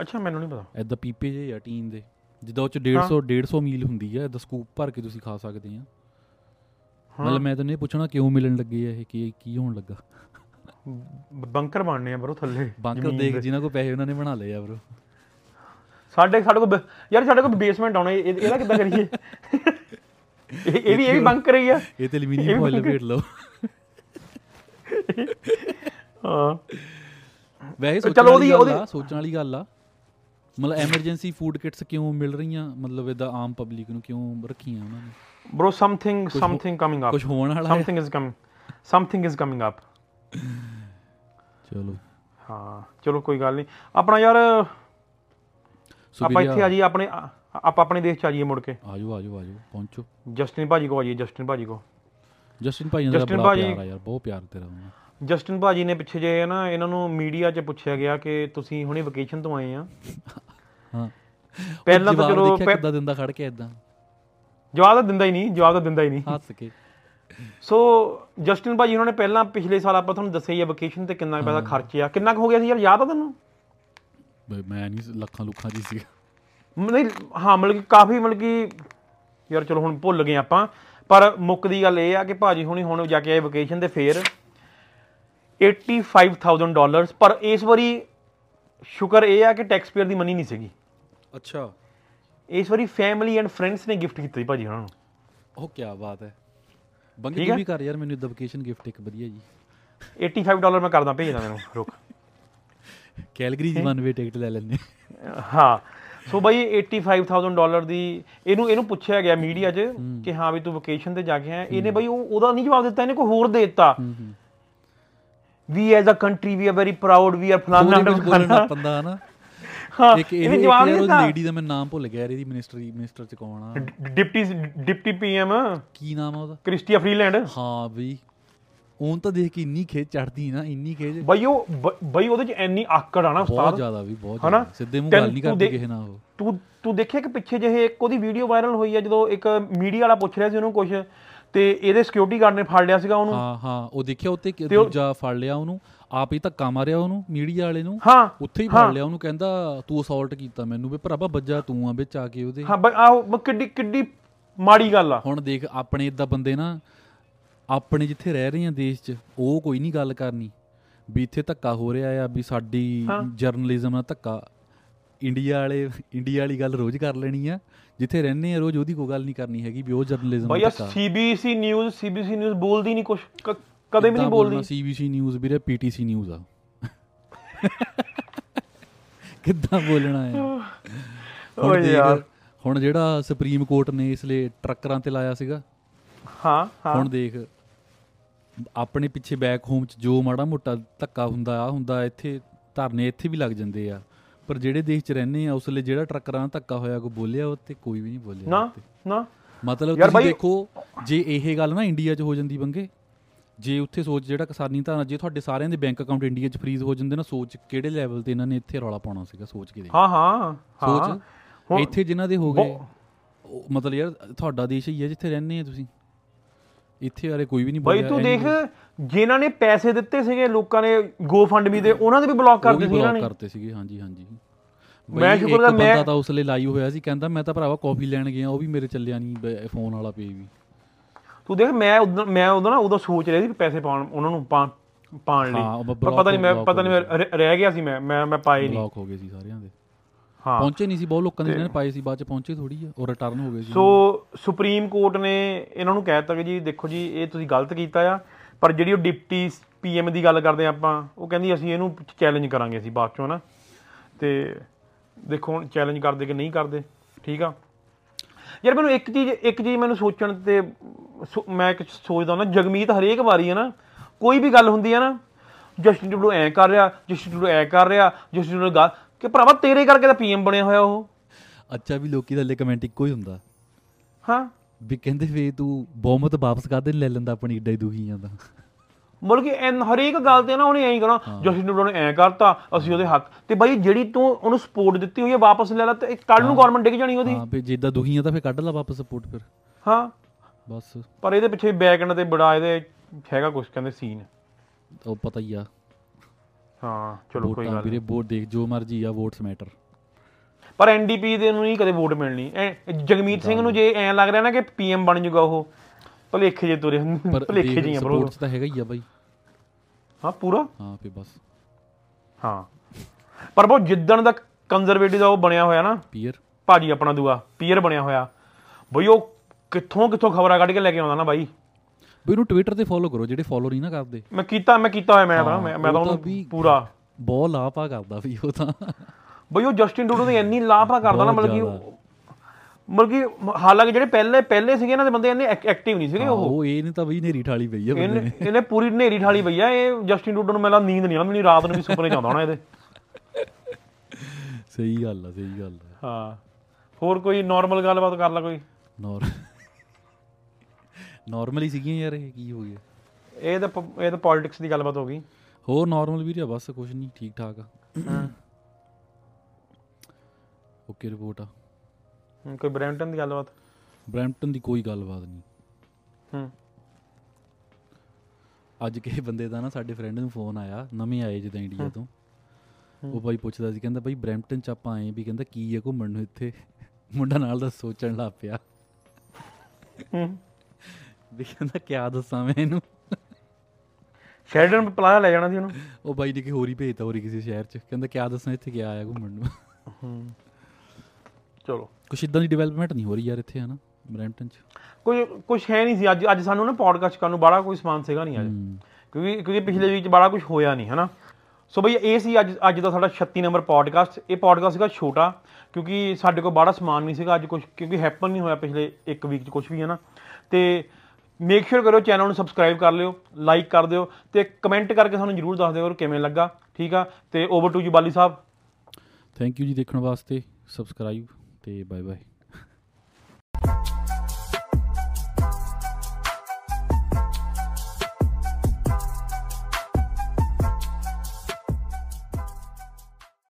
ਅੱਛਾ ਮੈਨੂੰ ਨਹੀਂ ਪਤਾ। ਐਦਾਂ ਪੀਪੇ ਜੇ ਆ ਟੀਨ ਦੇ। ਜਿੱਦਾਂ ਉਹ ਚ 150 150 ਮੀਲ ਹੁੰਦੀ ਆ ਐਦਾਂ ਸਕੂਪ ਭਰ ਕੇ ਤੁਸੀਂ ਖਾ ਸਕਦੇ ਆ। ਮਤਲਬ ਮੈਂ ਤੈਨੂੰ ਇਹ ਪੁੱਛਣਾ ਕਿਉਂ ਮਿਲਣ ਲੱਗੇ ਆ ਇਹ? ਕੀ ਕੀ ਹੋਣ ਲੱਗਾ? ਬੰਕਰ ਬਣਨੇ ਆ ਬਰੋ ਥੱਲੇ। ਬੰਕਰ ਦੇਖ। ਜਿਨ੍ਹਾਂ ਕੋ ਪੈਸੇ ਉਹਨਾਂ ਨੇ ਬਣਾ ਲਏ ਆ ਬ్రో ਸਾਡੇ ਸਾਡੇ ਬ- ਯਾਰ ਸਾਡੇ ਕੋਲ ਬੇਸਮੈਂਟ ਆਉਣਾ ਇਹ- ਇਹਦਾ ਕਿੱਦਾਂ ਕਰੀਏ? ਇਹ ਵੀ ਇਹ ਵੀ ਬੰਕਰ ਹੀ ਆ। ਇਹ ਤੇ ਐਲੂਮੀਨੀਅਮ ਫੋਇਲ ਲਪੇਟ ਲਓ। ਹਾਂ। ਵੈਸੇ ਚਲੋ ਉਹਦੀ- ਉਹਦੀ- ਸੋਚਣ ਵਾਲੀ ਗੱਲ ਆ। ਮਤਲਬ ਐਮਰਜੈਂਸੀ ਫੂਡ ਕਿਟਸ ਕਿਉਂ ਮਿਲ ਰਹੀਆਂ? ਮਤਲਬ ਇਹਦਾ ਆਮ ਪਬਲਿਕ ਨੂੰ ਕਿਉਂ ਰੱਖੀਆਂ ਉਹਨਾਂ ਨੇ? Bro something something coming up ਕੁਝ ਹੋਣ ਵਾਲਾ ਹੈ? Something is coming something is coming up ਚਲੋ। ਹਾਂ ਚਲੋ ਕੋਈ ਗੱਲ ਨਹੀਂ। ਆਪਣਾ ਯਾਰ ਆਪਾਂ ਇੱਥੇ ਆ ਜੀ ਆਪਣੇ ਆਪਾਂ ਆਪਣੇ ਦੇਸ਼ ਚ ਆ ਜਾਈਏ ਮੁੜ ਕੇ। ਆਜੋ ਆਜੋ ਆਜੋ ਪਹੁੰਚੋ। ਜਸਟਿਨ ਭਾਜੀ ਕੋ ਆ ਜਾਈਏ ਜਸਟਿਨ ਭਾਜੀ ਕੋ। ਜਸਟਿਨ ਭਾਈ ਨਾਲ ਬੜਾ ਭਾਜੀ- ਪਿਆਰ ਆ ਯਾਰ ਬਹੁਤ ਪਿਆਰ ਤੇਰਾ ਉਹਨਾਂ ਜਸਟਿਨ ਭਾਜੀ ਨੇ ਪਿੱਛੇ ਜੇ ਨਾ ਇਹਨਾਂ ਨੂੰ ਮੀਡੀਆ 'ਚ ਪੁੱਛਿਆ ਗਿਆ ਕਿ ਤੁਸੀਂ ਹੁਣੇ ਵਕੇਸ਼ਨ ਤੋਂ ਆਏ ਆ। ਹਾਂ। ਪਹਿਲਾਂ ਤਾਂ ਚਲੋ ਕਿੱਦਾਂ ਦਿੰਦਾ ਖੜ ਕੇ ਇਦਾਂ ਜਵਾਬ ਤਾਂ ਦਿੰਦਾ ਹੀ ਨਹੀਂ ਜਵਾਬ ਤਾਂ ਦਿੰਦਾ ਹੀ ਨਹੀਂ। ਹੱਸ ਕੇ। ਸੋ ਜਸਟਿਨ ਭਾਜੀ ਉਹਨਾਂ ਨੇ ਪਹਿਲਾਂ ਪਿਛਲੇ ਸਾਲ ਆਪਾਂ ਤੁਹਾਨੂੰ ਦੱਸਿਆ ਹੀ ਆ ਵਕੇਸ਼ਨ ਤੇ ਕਿੰਨਾ ਕੁ ਪੈਸਾ ਖਰਚਿਆ। ਕਿੰਨਾ ਕੁ ਹੋ ਗਿਆ ਸੀ ਯਾਰ? ਯਾਦ ਆ ਤੈਨੂੰ? ਬਈ ਮੈਂ ਨਹੀਂ ਲੱਖਾਂ ਲੁੱਖਾਂ ਦੀ ਸੀ। ਨਹੀਂ ਹਾਂ ਮਤਲਬ ਕਿ ਕਾਫੀ ਮਤਲਬ ਕਿ ਯਾਰ ਚਲੋ ਹੁਣ ਭੁੱਲ ਗਏ ਆਪਾਂ। ਪਰ ਮੁੱਕ ਦੀ ਗੱਲ ਇਹ ਆ ਕਿ ਭਾਜੀ ਹੁਣੀ ਹੁਣ ਜਾ ਕੇ ਆਏ ਵਕੇਸ਼ਨ ਤੇ ਫੇਰ। 85000 ਡਾਲਰਸ ਪਰ ਇਸ ਵਾਰੀ ਸ਼ੁਕਰ ਇਹ ਆ ਕਿ ਟੈਕਸ ਪੇਅਰ ਦੀ ਮਨੀ ਨਹੀਂ ਸੀਗੀ। ਅੱਛਾ। ਇਸ ਵਾਰੀ ਫੈਮਿਲੀ ਐਂਡ ਫਰੈਂਡਸ ਨੇ ਗਿਫਟ ਕੀਤਾ ਭਾਜੀ ਉਹਨਾਂ ਨੂੰ। ਉਹ ਕੀ ਬਾਤ ਹੈ। ਬੰਗੇ ਤੂੰ? ਵੀ ਕਰ ਯਾਰ ਮੈਨੂੰ ਦਬਕੇਸ਼ਨ ਗਿਫਟ ਇੱਕ ਵਧੀਆ ਜੀ। 85 ਡਾਲਰ ਮੈਂ ਕਰਦਾ ਭੇਜਦਾ ਮੈਨੂੰ ਰੁਕ। ਕੈਲਗਰੀ ਦੀ ਵਨ ਵੇ ਟਿਕਟ ਲੈ ਲੈਣੇ ਹਾਂ ਸੋ ਬਾਈ 85000 ਡਾਲਰ ਦੀ ਇਹਨੂੰ ਇਹਨੂੰ ਪੁੱਛਿਆ ਗਿਆ ਮੀਡੀਆ 'ਚ ਕਿ ਹਾਂ ਵੀ ਤੂੰ ਵਕੇਸ਼ਨ ਤੇ ਜਾ ਕੇ ਆਇਆ। ਇਹਨੇ ਬਾਈ ਉਹ ਉਹਦਾ ਨਹੀਂ ਜਵਾਬ ਦਿੱਤਾ ਇਹਨੇ ਕੋਈ ਹੋਰ ਦੇ ਦਿੱਤਾ। We as a country we are very proud we are ਫਲਾਨਾ ਫਲਾਨਾ। ਪੰਦਾ ਹਨਾ। ਹਾਂ ਇੱਕ ਇਹ ਜਵਾਬ ਨਹੀਂ ਦਿੱਤਾ। ਲੇਡੀ ਦਾ ਮੈਂ ਨਾਮ ਭੁੱਲ ਗਿਆ ਇਹਦੀ ਮਿਨਿਸਟਰੀ ਮਿਨਿਸਟਰ ਚ ਕੌਣ ਆ? Deputy deputy PM. ਕੀ ਨਾਮ ਆ ਉਹਦਾ? Chrystia Freeland. ਹਾਂ ਬਈ ਉਹਨ ਤਾਂ ਦੇਖ ਕੇ ਇੰਨੀ ਖੇਚ ਚੜਦੀ ਨਾ ਇੰਨੀ ਖੇਚ। ਬਾਈ ਉਹ ਬਾਈ ਉਹਦੇ 'ਚ ਇੰਨੀ ਆਕੜ ਆ ਨਾ ਬਹੁਤ ਉਸਤਾਦ ਜ਼ਿਆਦਾ ਵੀ ਬਹੁਤ ਹਨਾ? ਜ਼ਿਆਦਾ। ਸਿੱਧੇ ਮੂੰਹ ਗੱਲ ਨਹੀਂ ਕਰਦੀ ਕਿਸੇ ਨਾਲ ਉਹ। ਤੂੰ ਤੂੰ ਦੇਖਿਆ ਕਿ ਪਿੱਛੇ ਜਿਹੇ ਇੱਕ ਉਹਦੀ ਵੀਡੀਓ ਵਾਇਰਲ ਹੋਈ ਆ ਜਦੋਂ ਇੱਕ ਮੀਡੀਆ ਵਾਲਾ ਪੁੱਛ ਰਿਹਾ ਸੀ ਉਹਨੂੰ ਕੁਝ ਤੇ ਇਹਦੇ ਸਿਕਿਉਰਿਟੀ ਗਾਰਡ ਨੇ ਫੜ ਲਿਆ ਸੀਗਾ ਉਹਨੂੰ। ਹਾਂ ਹਾਂ ਉਹ ਦੇਖਿਆ ਉੱਤੇ ਦੂਜਾ ਫੜ ਲਿਆ ਉਹਨੂੰ। ਆਪ ਹੀ ਧੱਕਾ ਮਾਰਿਆ ਉਹਨੂੰ ਮੀਡੀਆ ਵਾਲੇ ਨੂੰ। ਹਾਂ ਉੱਥੇ ਹੀ। ਫੜ ਲਿਆ ਉਹਨੂੰ ਕਹਿੰਦਾ ਤੂੰ ਅਸੌਲਟ ਕੀਤਾ ਮੈਨੂੰ ਵੀ ਭਰਾਵਾ ਬੱਜਾ ਤੂੰ ਆ ਵਿੱਚ ਆ ਕੇ ਉਹਦੇ। ਹਾਂ ਬਾਈ ਆਹ ਕਿੱਡੀ ਕਿੱਡੀ ਮਾੜੀ ਗੱਲ ਆ। ਹੁਣ ਦੇਖ ਆਪਣੇ ਇਦਾਂ ਬੰਦੇ ਨਾ ਆਪਣੇ ਜਿੱਥੇ ਰਹਿ ਰਹੇ ਆ ਦੇਸ਼ 'ਚ ਉਹ ਕੋਈ ਨਹੀਂ ਗੱਲ ਕਰਨੀ। ਵੀ ਇੱਥੇ ਧੱਕਾ ਹੋ ਰਿਹਾ ਆ ਵੀ ਸਾਡੀ ਜਰਨਲਿਜ਼ਮ ਨਾਲ ਧੱਕਾ। ਇੰਡੀਆ ਵਾਲੇ ਇੰਡੀਆ ਵਾਲੀ ਗੱਲ ਰੋਜ਼ ਕਰ ਲੈਣੀ ਆ। ਜਿੱਥੇ ਰਹਿੰਦੇ ਆ ਰੋਜ਼ ਉਹਦੀ ਕੋਈ ਗੱਲ ਨਹੀਂ ਕਰਨੀ ਹੈਗੀ ਵੀ ਉਹ ਜਰਨਲਿਜ਼ਮ ਬਾਈ ਨਾਲ ਆ ਧੱਕਾ। ਸੀਬੀਸੀ ਨਿਊਜ਼ ਸੀਬੀਸੀ ਨਿਊਜ਼ ਬੋਲਦੀ ਨਹੀਂ ਕੁਝ ਕਦੇ ਵੀ ਨਹੀਂ ਬੋਲਦੀ। ਸੀਬੀਸੀ ਨਿਊਜ਼ ਵੀਰੇ ਪੀਟੀਸੀ ਨਿਊਜ਼ ਆ। ਕਿੱਦਾਂ ਬੋਲਣਾ ਹੈ। ਓਏ ਯਾਰ। ਹੁਣ ਜਿਹੜਾ ਸੁਪਰੀਮ ਕੋਰਟ ਨੇ ਇਸ ਲਈ ਟਰੱਕਰਾਂ ਤੇ ਲਾਇਆ ਸੀਗਾ ਹਾਂ ਹਾਂ। ਹੁਣ ਦੇਖ ਆਪਣੇ ਪਿੱਛੇ ਬੈਕ ਹੋਮ ਚ ਜੋ ਮਾੜਾ ਮੋਟਾ ਧੱਕਾ ਹੁੰਦਾ ਆ ਹੁੰਦਾ ਇੱਥੇ ਧਰਨੇ ਇੱਥੇ ਵੀ ਲੱਗ ਜਾਂਦੇ ਆ। ਪਰ ਜਿਹੜੇ ਦੇਸ਼ 'ਚ ਰਹਿੰਦੇ ਆ ਉਸ ਲਈ ਜਿਹੜਾ ਟਰੱਕਰਾਂ ਨਾਲ ਧੱਕਾ ਹੋਇਆ ਕੋਈ ਬੋਲਿਆ ਉਹ ਤੇ ਕੋਈ ਵੀ ਨਹੀਂ ਬੋਲਿਆ ਨਾ। ਨਾ। ਮਤਲਬ ਤੁਸੀਂ ਦੇਖੋ ਜੇ ਇਹ ਗੱਲ ਨਾ ਇੰਡੀਆ 'ਚ ਹੋ ਜਾਂਦੀ ਬੰਗੇ ਜੇ ਉੱਥੇ ਸੋਚ ਜਿਹੜਾ ਕਿਸਾਨੀ ਧਾਰਾ ਜੇ ਤੁਹਾਡੇ ਸਾਰਿਆਂ ਦੇ ਬੈਂਕ ਅਕਾਊਂਟ ਇੰਡੀਆ 'ਚ ਫ੍ਰੀਜ਼ ਹੋ ਜਾਂਦੇ ਨਾ ਸੋਚ ਕਿਹੜੇ ਲੈਵਲ ਤੇ ਇਹਨਾਂ ਨੇ ਇੱਥੇ ਰੌਲਾ ਪਾਉਣਾ ਸੀਗਾ ਸੋਚ ਕੇ ਦੇਖ। ਹਾਂ ਹਾਂ ਸੋਚ। ਇੱਥੇ ਜਿਨ੍ਹਾਂ ਦੇ ਹੋ ਗਏ ਮਤਲਬ ਯਾਰ ਤੁਹਾਡਾ ਦੇਸ਼ ਹੀ ਹੈ ਜਿੱਥੇ ਰਹਿੰਦੇ ਆ ਤੁਸੀਂ। ਇੱਥੇ ਯਾਰੇ ਕੋਈ ਵੀ ਨਹੀਂ ਬਾਈ ਤੂੰ ਦੇਖ ਜਿਨ੍ਹਾਂ ਨੇ ਪੈਸੇ ਦਿੱਤੇ ਸੀਗੇ ਲੋਕਾਂ ਨੇ ਗੋ ਫੰਡ ਵੀ ਦੇ ਉਹਨਾਂ ਦੇ ਵੀ ਬਲੌਕ ਕਰ ਦਿੱਤੇ ਬਲੌਕ ਨੇ। ਕਰਤੇ ਸੀਗੇ ਹਾਂਜੀ ਹਾਂਜੀ। ਮੈਂ ਸ਼ੁਕਰ ਇੱਕ ਕਰ ਮੈਂ- ਤਾਂ ਉਸ ਲਈ ਲਾਈਵ ਹੋਇਆ ਸੀ ਕਹਿੰਦਾ ਮੈਂ ਤਾਂ ਭਰਾਵਾ ਕਾਫੀ ਲੈਣ ਗਿਆ ਉਹ ਵੀ ਮੇਰੇ ਚੱਲਿਆ ਨਹੀਂ ਫੋਨ ਵਾਲਾ ਪੇ ਵੀ। ਤੂੰ ਦੇਖ ਮੈਂ ਉਦੋਂ ਮੈਂ ਉਦੋਂ ਨਾ ਉਦੋਂ ਸੋਚ ਰਿਹਾ ਸੀ ਵੀ ਪੈਸੇ ਪਾਉਣ ਉਹਨਾਂ ਨੂੰ ਪਾ ਪਾਉਣ ਲਈ। ਪਰ ਪਤਾ ਨਹੀਂ ਮੈਂ ਪਤਾ ਨਹੀਂ ਮੈਂ ਰਹਿ- ਗਿਆ ਸੀ ਮੈਂ ਮੈਂ ਮੈਂ ਪਾਏ ਨਹੀਂ ਬਲੌਕ ਹੋ ਗਏ ਸੀ ਸਾਰਿਆਂ ਦੇ। ਹਾਂ। ਪਹੁੰਚੇ ਨਹੀਂ ਸੀ ਬਹੁਤ ਲੋਕਾਂ ਦੇ ਜਿਹਨਾਂ ਨੇ ਪਾਏ ਸੀ ਬਾਅਦ ਚ ਪਹੁੰਚੇ ਥੋੜੀ ਆ ਉਹ ਰਿਟਰਨ ਹੋ ਗਏ ਸੀ। ਸੋ ਸੁਪਰੀਮ ਕੋਰਟ ਨੇ ਇਹਨਾਂ ਨੂੰ ਕਹਿ ਦਿੱਤਾ ਕਿ ਜੀ ਦੇਖੋ ਜੀ ਇਹ ਤੁਸੀਂ ਗਲਤ ਕੀਤਾ ਆ ਪਰ ਜਿਹੜੀ ਉਹ ਡਿਪਟੀ ਪੀਐਮ ਦੀ ਗੱਲ ਕਰਦੇ ਆਪਾਂ ਉਹ ਕਹਿੰਦੀ ਅਸੀਂ ਇਹਨੂੰ ਚੈਲੰਜ ਕਰਾਂਗੇ ਅਸੀਂ ਬਾਅਦ ਚੋਂ ਨਾ। ਤੇ ਦੇਖੋ ਹੁਣ ਚੈਲੰਜ ਕਰਦੇ ਕਿ ਨਹੀਂ ਕਰਦੇ ਠੀਕ ਆ? ਯਾਰ ਮੈਨੂੰ ਇੱਕ ਚੀਜ਼ ਇੱਕ ਚੀਜ਼ ਮੈਨੂੰ ਸੋਚਣ ਤੇ ਮੈਂ ਇੱਕ ਸੋਚਦਾ ਨਾ ਜਗਮੀਤ ਹਰੇਕ ਵਾਰੀ ਹੈ ਨਾ ਕੋਈ ਵੀ ਗੱਲ ਹੁੰਦੀ ਹੈ ਨਾ ਜਸਟਿਨ ਟੂਡੂ ਐ ਕਰ ਰਿਹਾ ਜਸਟਿਨ ਟੂਡੂ ਐ ਕਰ ਰਿਹਾ ਜਸਟਿਨ ਟੂਡੂ ਗੱਲ ਕਿ ਭਰਾਵਾ ਤੇਰੇ ਕਰਕੇ ਤਾਂ ਪੀਐਮ ਬਣਿਆ ਹੋਇਆ ਉਹ। ਅੱਛਾ ਵੀ ਲੋਕੀ ਥੱਲੇ ਕਮੈਂਟ ਇੱਕੋ ਹੀ ਹੁੰਦਾ। ਹਾਂ। ਵੀ ਕਹਿੰਦੇ ਵੇ ਤੂੰ ਬਹੁਮਤ ਵਾਪਸ ਕਾਹਦੇ ਨਹੀਂ ਲੈ ਲੈਂਦਾ ਆਪਣੀ ਏਡਾ ਹੀ ਦੁਖੀ ਜਾਂਦਾ। ਮਤਲਬ ਕਿ ਐਨ ਹਰੇਕ ਗੱਲ ਤੇ ਨਾ ਉਹਨੇ ਐਂ ਕਹਣਾ ਜਸਟਿਨ ਟਰੂਡੋ ਨੇ ਐਂ ਕਰਤਾ ਅਸੀਂ ਉਹਦੇ ਹੱਕ। ਤੇ ਬਾਈ ਜਿਹੜੀ ਤੂੰ ਉਹਨੂੰ ਸਪੋਰਟ ਦਿੱਤੀ ਹੋਈ ਹੈ ਵਾਪਸ ਲੈ ਲੈ ਤੇ ਕੱਲ ਨੂੰ ਗਵਰਨਮੈਂਟ ਡਿੱਗ ਜਾਣੀ ਉਹਦੀ। ਹਾਂ ਵੀ ਜਿੱਦਾਂ ਦੁਖੀ ਆ ਤਾਂ ਫੇਰ ਕੱਢ ਲਾ ਵਾਪਸ ਸਪੋਰਟ ਫਿਰ। ਹਾਂ। ਬਸ। ਪਰ ਇਹਦੇ ਪਿੱਛੇ ਬੈਕਐਂਡ ਤੇ ਬੜਾ ਇਹਦੇ ਹੈਗਾ ਕੁਝ ਕਹਿੰਦੇ ਸੀਨ ਉਹ ਪਤਾ ਹੀ ਆ। ਹਾਂ ਚਲੋ ਕੋਈ ਗੱਲ ਵੀਰੇ ਨਹੀਂ। ਵੋਟ ਦੇਖ ਜੋ ਮਰਜ਼ੀ ਆ ਵੋਟਸ ਮੈਟਰ ਪਰ ਐਨਡੀਪੀ ਦੇ ਨੂੰ ਨਹੀਂ ਕਦੇ ਵੋਟ ਮਿਲਣੀ। ਜਗਮੀਤ ਸਿੰਘ ਨੂੰ ਜੇ ਐਂ ਲੱਗ ਰਿਹਾ ਨਾ ਕਿ ਪੀਐਮ ਬਣ ਜਾਊਗਾ ਉਹ ਭਲੇਖੇ ਜੇ ਤੁਰੇ ਪਰ ਭਲੇਖੇ ਜੀ ਆ ਬਰੋ ਸਪੋਰਟਸ ਤਾਂ ਹੈਗਾ ਹੀ ਆ ਬਾਈ। ਹਾਂ ਪੂਰਾ? ਹਾਂ ਫੇ ਬਸ। ਹਾਂ। ਪਰ ਉਹ ਜਿੱਦਣ ਦਾ ਕੰਜ਼ਰਵੇਟਿਵ ਦਾ ਉਹ ਬਣਿਆ ਹੋਇਆ ਨਾ ਪੀਅਰ ਭਾਜੀ ਆਪਣਾ ਦੂਆ ਪੀਅਰ ਬਣਿਆ ਹੋਇਆ। ਬਈ ਉਹ ਕਿੱਥੋਂ ਕਿੱਥੋਂ ਖਬਰਾਂ ਕੱਢ ਕੇ ਲੈ ਕੇ ਆਉਂਦਾ ਨਾ ਬਾਈ। ਬਈ ਉਹਨੂੰ ਟਵਿੱਟਰ ਤੇ ਫੋਲੋ ਕਰੋ ਜਿਹੜੇ ਫੋਲੋ ਨਹੀਂ ਨਾ ਕਰਦੇ। ਮੈਂ ਕੀਤਾ ਮੈਂ ਕੀਤਾ ਹੋਇਆ ਮੈਂ ਤਾਂ ਮੈਂ ਤਾਂ ਉਹ ਤਾਂ ਉਹਨੂੰ ਪੂਰਾ। ਬਹੁਤ ਲਾਪਾ ਕਰਦਾ ਵੀ ਉਹ ਤਾਂ। ਬਈ ਉਹ ਜਸਟਿਨ ਟੂਡੂ ਦੀ ਇੰਨੀ ਲਾਭਾ ਕਰਦਾ ਨਾ ਮਤਲਬ ਕਿ ਜ਼ਿਆਦਾ। ਉਹ- ਮਤਲਬ ਕਿ ਹਾਲਾਂਕਿ ਜਿਹੜੇ ਪਹਿਲੇ ਪਹਿਲੇ ਸੀਗੇ ਇਹਨਾਂ ਦੇ ਬੰਦੇ ਇੰਨੇ ਐਕਟਿਵ ਨਹੀਂ ਸੀਗੇ ਉਹ। ਉਹ ਇਹ ਨਹੀਂ ਤਾਂ ਬਈ ਨੇਰੀ ਠਾਲੀ ਪਈ ਆ ਬੰਦੇ ਇਹਨੇ ਨੇ। ਇਹਨੇ ਪੂਰੀ ਨੇਰੀ ਠਾਲੀ ਪਈ ਆ ਇਹ ਜਸਟਿਨ ਟੂਡੂ ਨੂੰ ਮੈਨੂੰ ਨੀਂਦ ਨਹੀਂ ਆਉਂਦੀ ਮੈਨੂੰ ਰਾਤ ਨੂੰ ਵੀ ਸੁਪਨੇ ਆਉਂਦਾ ਹੋਣਾ ਇਹਦੇ। ਸਹੀ ਗੱਲ ਆ ਸਹੀ ਗੱਲ ਆ। ਹਾਂ ਹੋਰ ਕੋਈ ਨਾਰਮਲ ਗੱਲਬਾਤ ਕਰ ਲੈ ਕੋਈ। ਨੋਰ ਨਾਰਮਲੀ ਸੀਗੀਆਂ ਯਾਰ ਇਹ ਕੀ ਹੋ ਗਿਆ? ਇਹ ਤਾਂ ਇਹ ਤਾਂ ਪੋਲਿਟਿਕਸ ਦੀ ਗੱਲਬਾਤ ਹੋ ਗਈ। ਹੋਰ ਨਾਰਮਲ ਵੀਰੇ ਬਸ ਕੁਝ ਨਹੀਂ ਠੀਕ ਠਾਕ ਆ ਓਕੇ ਰਿਪੋਰਟ ਆ। ਹੂੰ, ਕੋਈ ਬ੍ਰੈਂਟਨ ਦੀ ਗੱਲਬਾਤ? ਬ੍ਰੈਂਪਟਨ ਦੀ ਕੋਈ ਗੱਲਬਾਤ ਨਹੀਂ। ਹੂੰ। ਅੱਜ ਕਿਸੇ ਬੰਦੇ ਦਾ ਨਾ ਸਾਡੇ ਫਰੈਂਡ ਨੂੰ ਫੋਨ ਆਇਆ ਨਵੇਂ ਆਏ ਜਿੱਦਾਂ ਇੰਡੀਆ ਤੋਂ। ਉਹ ਬਾਈ ਪੁੱਛਦਾ ਸੀ ਕਹਿੰਦਾ ਬਾਈ ਬ੍ਰੈਂਪਟਨ ਚ ਆਪਾਂ ਆਏ ਵੀ ਕਹਿੰਦਾ ਕੀ ਹੈ ਘੁੰਮਣ ਨੂੰ ਇੱਥੇ? ਮੁੰਡਾ ਨਾਲ ਦਾ ਸੋਚਣ ਲੱਗ ਪਿਆ। ਹੂੰ। ਵੀ ਕਹਿੰਦਾ ਕਿਆ ਦੱਸਾਂ ਮੈਂ ਇਹਨੂੰ। ਸ਼ੈਲਡਨ ਪਲਾਜ਼ਾ ਲੈ ਜਾਣਾ ਸੀ ਉਹਨੂੰ। ਉਹ ਬਾਈ ਨੇ ਕਿ ਹੋਰ ਹੀ ਭੇਜਤਾ ਹੋਰ ਕਿਸੇ ਸ਼ਹਿਰ ਚ। ਕਹਿੰਦਾ ਕਿਆ ਦੱਸਾਂ ਇੱਥੇ ਕਿਆ ਆਇਆ ਘੁੰਮਣ ਨੂੰ। ਹੂੰ। ਚਲੋ। ਕੁਛ ਇਦਾਂ ਦੀ ਡਿਵੈਲਪਮੈਂਟ ਨਹੀਂ ਹੋ ਰਹੀ ਯਾਰ ਇੱਥੇ ਹਨਾ ਬ੍ਰੈਂਪਟਨ ਚ। ਕੋਈ ਕੁਝ ਹੈ ਨਹੀਂ ਸੀ। ਅੱਜ ਅੱਜ ਸਾਨੂੰ ਨਾ ਪੋਡਕਾਸਟ ਕਰਨ ਨੂੰ ਬੜਾ ਕੋਈ ਸਮਾਨ ਸੀਗਾ ਨਹੀਂ ਅੱਜ। ਹੂੰ। ਕਿਉਂਕਿ ਕਿਉਂਕਿ ਪਿਛਲੇ ਵੀਕ ਚ ਬੜਾ ਕੁਝ ਹੋਇਆ ਨਹੀਂ ਹਨਾ। ਸੋ ਬਈ ਇਹ ਸੀ ਅੱਜ ਅੱਜ ਦਾ ਸਾਡਾ 36 ਨੰਬਰ ਪੋਡਕਾਸਟ ਇਹ ਪੋਡਕਾਸਟ ਸੀਗਾ ਛੋਟਾ ਕਿਉਂਕਿ ਸਾਡੇ ਕੋਲ ਬੜਾ ਸਮਾਨ ਨਹੀਂ ਸੀਗਾ ਅੱਜ ਕੁਝ ਕਿਉਂਕਿ ਹੈਪਨ ਨਹੀਂ ਹੋਇਆ ਪਿਛਲੇ ਇੱਕ ਵੀਕ ਚ ਕੁਝ ਵੀ ਹਨਾ। ਤੇ ਮੇਕ ਸ਼ੋਰ ਕਰੋ ਚੈਨਲ ਨੂੰ ਸਬਸਕ੍ਰਾਈਬ ਕਰ ਲਿਓ ਲਾਈਕ ਕਰ ਦਿਓ ਤੇ ਕਮੈਂਟ ਕਰਕੇ ਸਾਨੂੰ ਜਰੂਰ ਦੱਸ ਦਿਓ ਕਿਵੇਂ ਲੱਗਾ ਠੀਕ ਆ? ਤੇ ਓਵਰ ਟੂ ਜੀ ਬਾਲੀ ਸਾਹਿਬ। ਥੈਂਕ ਯੂ ਜੀ ਦੇਖਣ ਵਾਸਤੇ। ਸਬਸਕ੍ਰਾਈਬ नमस्ते बाय बाय